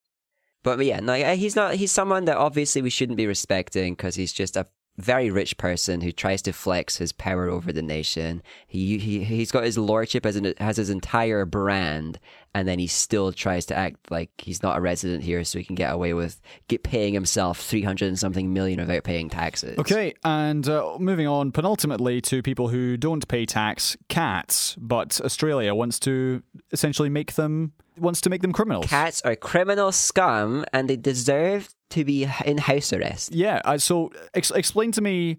But yeah no he's not he's someone that obviously we shouldn't be respecting because he's just a very rich person who tries to flex his power over the nation. He he he's got his lordship as an, has his entire brand, and then he still tries to act like he's not a resident here, so he can get away with get paying himself three hundred and something million without paying taxes.
Okay, and uh, moving on, penultimately to people who don't pay tax, cats, but Australia wants to essentially make them wants to make them criminals.
Cats are criminal scum, and they deserve to be in house arrest.
Yeah, uh, so ex- explain to me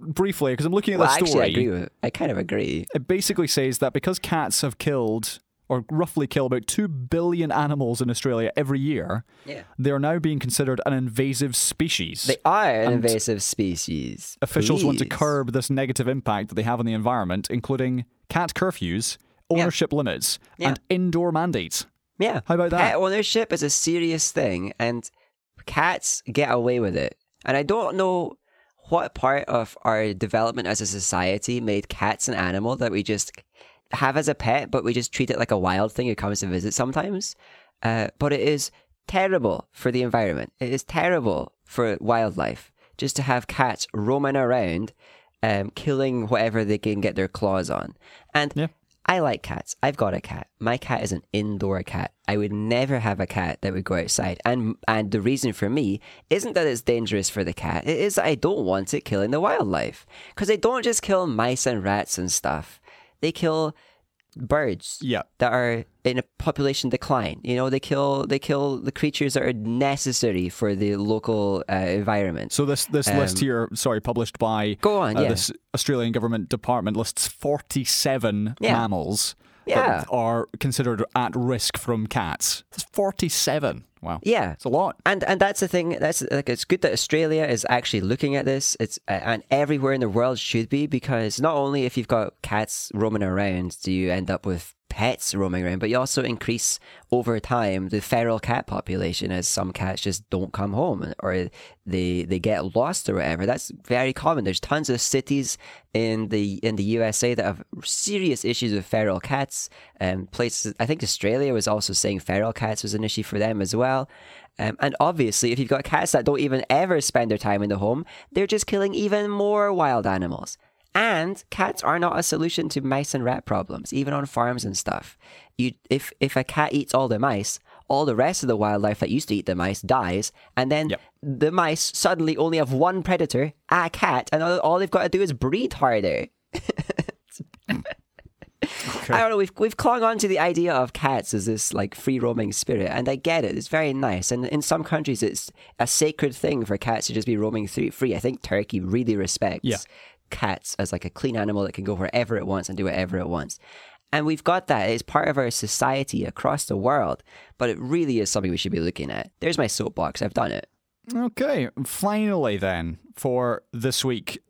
briefly because I'm looking at
Well,
the
actually, I
story.
agree with. I kind of agree.
It basically says that because cats have killed or roughly kill about 2 billion animals in Australia every year,
Yeah.
they are now being considered an invasive species.
They are an invasive species.
Officials want to curb this negative impact that they have on the environment, including cat curfews, ownership limits,
Yeah.
and indoor mandates.
Yeah.
How about that?
Pet ownership is a serious thing, and cats get away with it. And I don't know what part of our development as a society made cats an animal that we just have as a pet, but we just treat it like a wild thing who comes to visit sometimes. Uh, but it is terrible for the environment. It is terrible for wildlife just to have cats roaming around, um, killing whatever they can get their claws on. And
Yeah.
I like cats. I've got a cat. My cat is an indoor cat. I would never have a cat that would go outside. And and the reason for me isn't that it's dangerous for the cat. It is that I don't want it killing the wildlife. Because they don't just kill mice and rats and stuff. They kill birds
Yeah.
that are in a population decline. You know, they kill they kill the creatures that are necessary for the local uh, environment.
So this this list
Um,
here, sorry, published by
Go on,
uh,
yeah.
this Australian government department lists 47
Yeah.
mammals
Yeah.
that are considered at risk from cats. That's 47. Wow.
yeah,
It's a lot.
And and that's the thing. That's like it's good that Australia is actually looking at this. It's uh, and everywhere in the world should be because not only if you've got cats roaming around do you end up with pets roaming around, but you also increase over time the feral cat population as some cats just don't come home or they they get lost or whatever. That's very common. There's tons of cities in the in the USA that have serious issues with feral cats. Um, places I think Australia was also saying feral cats was an issue for them as well. Um, and obviously, if you've got cats that don't even ever spend their time in the home, they're just killing even more wild animals. And cats are not a solution to mice and rat problems, even on farms and stuff. You, if if a cat eats all the mice, all the rest of the wildlife that used to eat the mice dies, and then
Yep.
the mice suddenly only have one predator, a cat, and all, they've got to do is breed harder. I don't know. We've we've clung on to the idea of cats as this like free roaming spirit, and I get it. It's very nice, and in some countries, it's a sacred thing for cats to just be roaming through free. I think Turkey really respects
Yeah.
Cats as like a clean animal that can go wherever it wants and do whatever it wants. And we've got that. It's part of our society across the world, but it really is something we should be looking at. There's my soapbox. I've done it.
Okay, finally, then, for this week,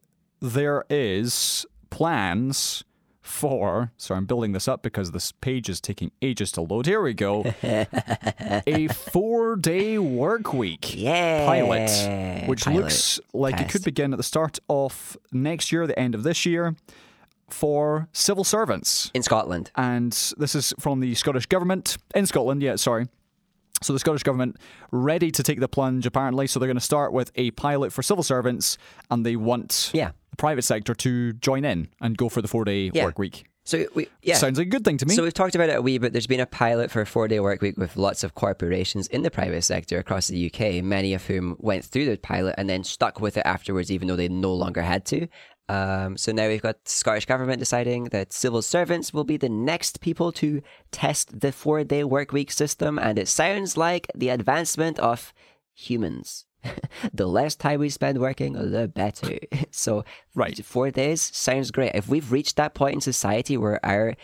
there is plans for. Sorry, I'm building this up because this page is taking ages to load. Here we go. a four day work week
Yeah.
pilot, which
Pilot.
looks like it could begin at the start of next year, the end of this year, for civil servants.
in Scotland.
And this is from the Scottish Government in Scotland, yeah, sorry. So the Scottish Government ready to take the plunge, apparently. So they're going to start with a pilot for civil servants, and they want
Yeah.
the private sector to join in and go for the four day
Yeah.
work week.
So we yeah.
Sounds like a good thing to me.
So we've talked about it a wee bit. There's been a pilot for a four-day work week with lots of corporations in the private sector across the UK, many of whom went through the pilot and then stuck with it afterwards, even though they no longer had to. Um, so now we've got the Scottish government deciding that civil servants will be the next people to test the four-day work week system, and it sounds like the advancement of humans. the less time we spend working, the better. So,
Right.
four days sounds great. If we've reached that point in society where our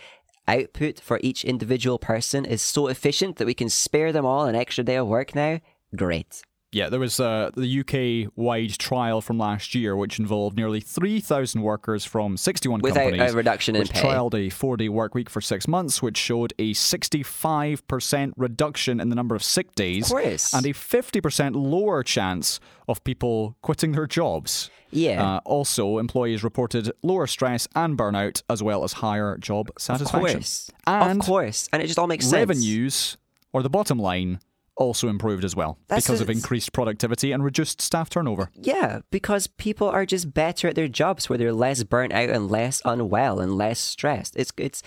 output for each individual person is so efficient that we can spare them all an extra day of work now, great.
Yeah, there was uh, the UK wide trial from last year, which involved nearly 3,000 workers from 61
Without
companies.
a reduction in
which
pay.
trialed a four day work week for six months, which showed a 65% reduction in the number of sick days
Of course.
and a 50% lower chance of people quitting their jobs.
Yeah.
Uh, also, employees reported lower stress and burnout, as well as higher job satisfaction.
of course.
And
of course. And it just all makes sense.
revenues, or the bottom line, also improved as well
That's
because of increased productivity and reduced staff turnover.
Yeah, because people are just better at their jobs where they're less burnt out and less unwell and less stressed. It's it's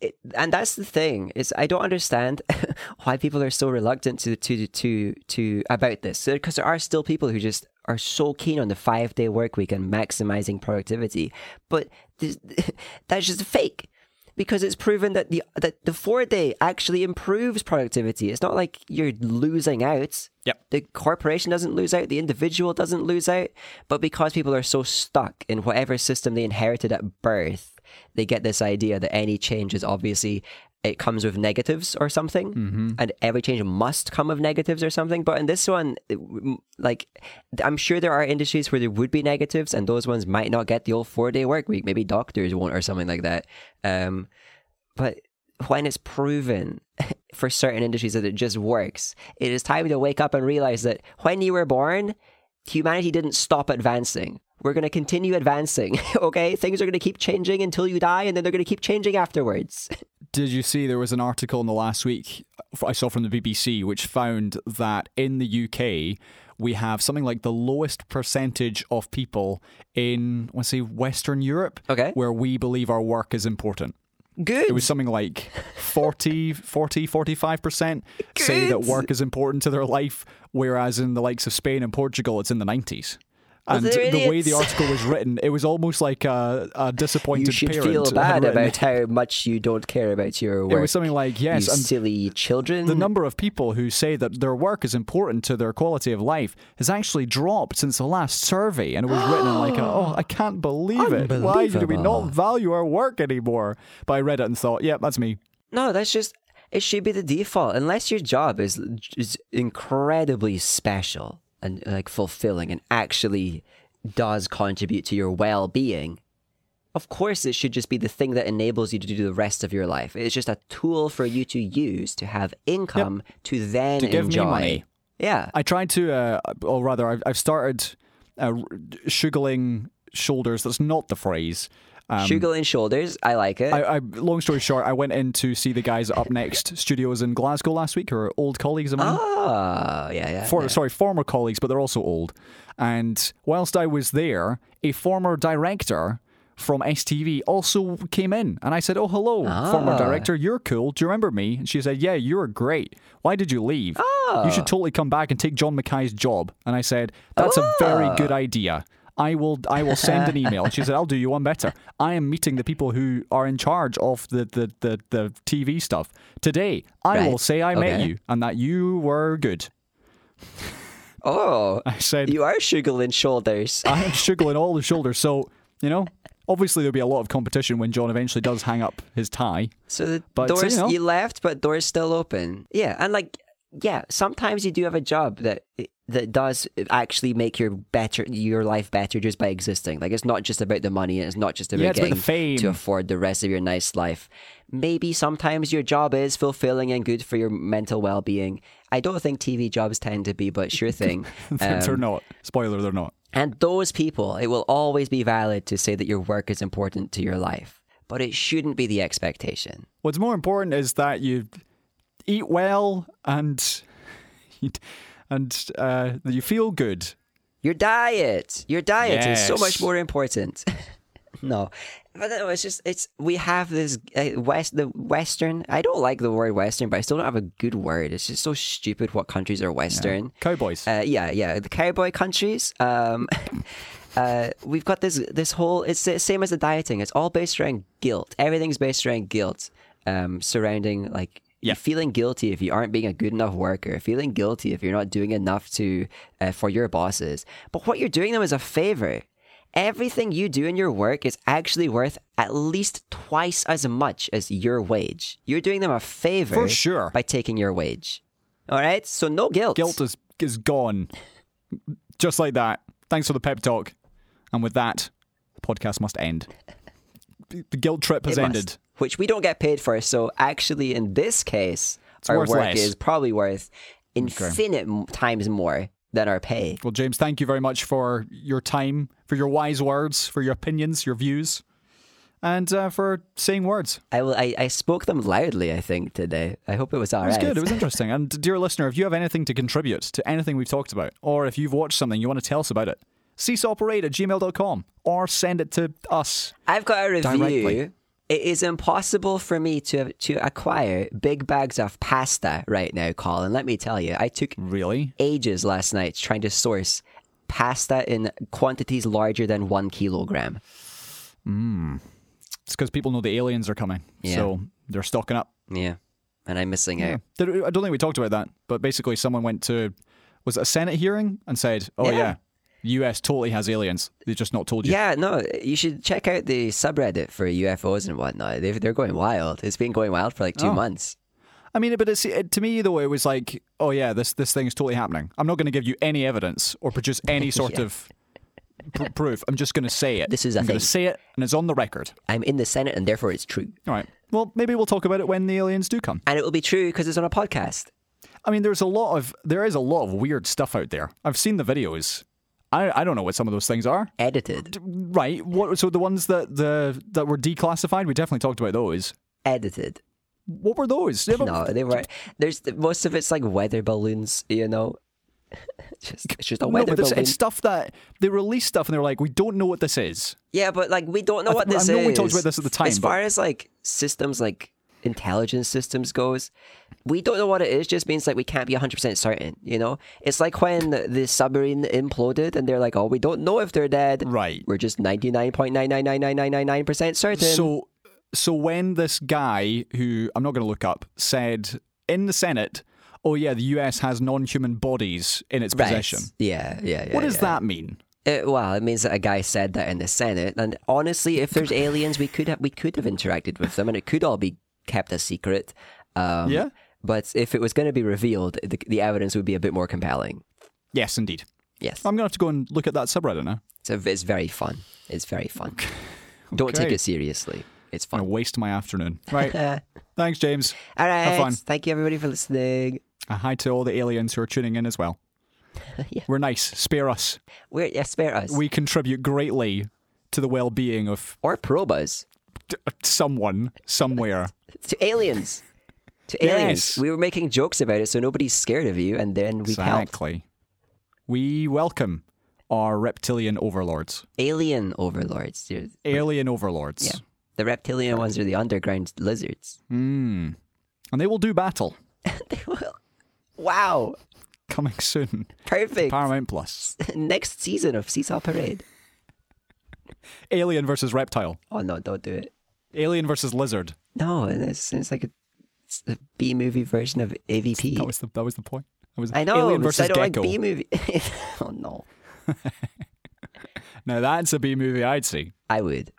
it, and that's the thing is I don't understand why people are so reluctant to to to to about this because there are still people who just are so keen on the five day work week and maximizing productivity, but this, that's just fake because it's proven that the that the four day actually improves productivity. It's not like you're losing out.
Yep.
The corporation doesn't lose out, the individual doesn't lose out, but because people are so stuck in whatever system they inherited at birth, they get this idea that any change is obviously it comes with negatives or something, and every change must come with negatives or something. But in this one, like I'm sure there are industries where there would be negatives, and those ones might not get the old four day work week. Maybe doctors won't or something like that. Um, but when it's proven for certain industries that it just works, it is time to wake up and realize that when you were born, humanity didn't stop advancing. We're going to continue advancing, okay? Things are going to keep changing until you die, and then they're going to keep changing afterwards.
Did you see there was an article in the last week I saw from the BBC which found that in the UK we have something like the lowest percentage of people in let's say Western Europe
Okay.
where we believe our work is important.
Good.
It was something like 40, 40, 45% say that work is important to their life, whereas in the likes of Spain and Portugal, it's in the 90s. And the way the article was written, it was almost like a, a disappointed
you should
parent.
feel bad about
it.
how much you don't care about your work.
It was something like, yes, and
silly children.
the number of people who say that their work is important to their quality of life has actually dropped since the last survey. And it was written like, a, oh, I can't believe it. Why do we not value our work anymore? But I read it and thought, yeah, that's me.
No, that's just it should be the default unless your job is is incredibly special and like fulfilling and actually does contribute to your well-being. Of course, it should just be the thing that enables you to do the rest of your life. It's just a tool for you to use to have income to then
To give me money.
Yeah.
I tried to, uh, or rather, I've, I've started uh, sugaling shoulders. That's not the phrase. Um,
Sugar and shoulders, I like it.
I, I, long story short, I went in to see the guys Up Next Studios in Glasgow last week, who are old colleagues of mine.
oh, yeah, yeah.
For,
yeah.
Sorry, former colleagues, but they're also old. And whilst I was there, a former director from STV also came in. And I said, Oh, hello, former
Ah.
director. You're cool. Do you remember me? And she said, Yeah, you were great. Why did you leave?
Ah.
You should totally come back and take John Mackay's job. And I said, That's a very good idea. I will I will send an email. And she said, I'll do you one better. I am meeting the people who are in charge of the, the, the, the TV stuff today. I
Right.
will say I met you and that you were good.
Oh,
I said,
you are and shoulders.
I am sugaling all the shoulders. So, you know, obviously there'll be a lot of competition when John eventually does hang up his tie.
So the
But,
doors
you
you, left, but doors still open. Yeah, and like yeah, sometimes you do have a job that that does actually make your better your life better just by existing. Like it's not just about the money and it's not just about
Yeah, about
getting
the fame.
to afford the rest of your nice life. Maybe sometimes your job is fulfilling and good for your mental well being. I don't think TV jobs tend to be, but sure thing.
they're
Um,
not. Spoiler, they're not.
and those people, it will always be valid to say that your work is important to your life, but it shouldn't be the expectation.
What's more important is that you eat well and and uh, you feel good.
Your diet, your diet is so much more important. no, but no, it's just it's we have this uh, west the Western. I don't like the word Western, but I still don't have a good word. It's just so stupid. What countries are Western?
Cowboys.
Uh, yeah, yeah, the cowboy countries. Um, uh, we've got this this whole. It's the same as the dieting. It's all based around guilt. Everything's based around guilt, um, surrounding like
Yeah.
feeling guilty if you aren't being a good enough worker, feeling guilty if you're not doing enough to uh, for your bosses. But what you're doing them is a favor. Everything you do in your work is actually worth at least twice as much as your wage. You're doing them a favor
For sure.
by taking your wage. All right, so no guilt.
Guilt is is gone. Just like that. Thanks for the pep talk. And with that, the podcast must end. The guilt trip has
It must,
ended.
which we don't get paid for. So actually, in this case, our work
less.
is probably worth infinite m times more than our pay.
Well, James, thank you very much for your time, for your wise words, for your opinions, your views, and uh, for saying words.
I will. I, I spoke them loudly. I think today. I hope it was all
It was
right.
good. It was interesting. And dear listener, if you have anything to contribute to anything we've talked about, or if you've watched something you want to tell us about it, seesawparade at gmail.com or send it to us.
I've got a review.
Directly.
It is impossible for me to to acquire big bags of pasta right now, Colin. Let me tell you, I took
Really?
ages last night trying to source pasta in quantities larger than one kilogram. Hmm.
It's because people know the aliens are coming.
Yeah.
So they're stocking up.
Yeah, and I'm missing out.
I don't think we talked about that, but basically, someone went to, was it a Senate hearing and said, oh,
Yeah.
yeah, US totally has aliens. They've just not told you.
Yeah, no, you should check out the subreddit for UFOs and whatnot. They've, they're going wild. It's been going wild for like two
Oh.
months.
I mean, but it's, it, to me, though, it was like, oh, yeah, this, this thing's totally happening. I'm not going to give you any evidence or produce any sort
Yeah.
of pr- proof. I'm just going to say it.
This is a
I'm going
thing.
to say it, and it's on the record.
I'm in the Senate, and therefore it's true.
All right. Well, maybe we'll talk about it when the aliens do come.
And it will be true because it's on a podcast.
I mean, there's a lot of there is a lot of weird stuff out there. I've seen the videos. I, I don't know what some of those things are.
Edited.
Right. What? So the ones that the that were declassified, we definitely talked about those.
Edited.
What were those?
No, they were. There's most of it's like weather balloons, you know. just, it's just a
No,
weather
but
balloon.
it's stuff that they release stuff and they're like, we don't know what this is.
Yeah, but like we don't know what
th- I
this
know
is.
we talked about this at the time,
As far as like systems, like intelligence systems goes, we don't know what it is. Just means like we can't be hundred percent certain. You know, it's like when the submarine imploded and they're like, "Oh, we don't know if they're dead."
Right.
We're just ninety nine point nine nine nine nine nine nine nine percent certain.
So, so when this guy who I'm not going to look up said in the Senate, "Oh yeah, the U.S. has non-human bodies in its
Right.
possession,"
Yeah, yeah, yeah.
what does
yeah.
that mean?
It, well, it means that a guy said that in the Senate, and honestly, if there's aliens, we could have we could have interacted with them, and it could all be kept a secret. Um,
Yeah.
But if it was going to be revealed, the, the evidence would be a bit more compelling.
Yes, indeed.
Yes,
I'm going to have to go and look at that subreddit now.
so it's very fun. It's very fun. Don't take it seriously. It's fun.
to waste my afternoon. Right. Thanks, James.
all right.
Have fun.
Thank you, everybody, for listening.
A hi to all the aliens who are tuning in as well.
Yeah.
We're nice. Spare us.
We're yeah, spare us
We contribute greatly to the well-being of
or probe us
t- someone somewhere.
to aliens. To aliens.
Yes.
We were making jokes about it, so nobody's scared of you, and then we helped.
exactly. We welcome our reptilian overlords,
Alien overlords.
Alien overlords.
Yeah. The reptilian ones are the underground lizards.
Mm. And they will do battle.
They will. Wow.
Coming soon.
Perfect.
Paramount Plus.
Next season of Seesaw Parade.
Alien versus reptile.
Oh no, don't do it.
Alien versus lizard.
No, it's, it's like a, it's a B movie version of AVP.
That was the that was the point. That was
I know.
Alien versus
I don't
gecko.
like B movie. oh no,
now that's a B movie I'd see.
I would.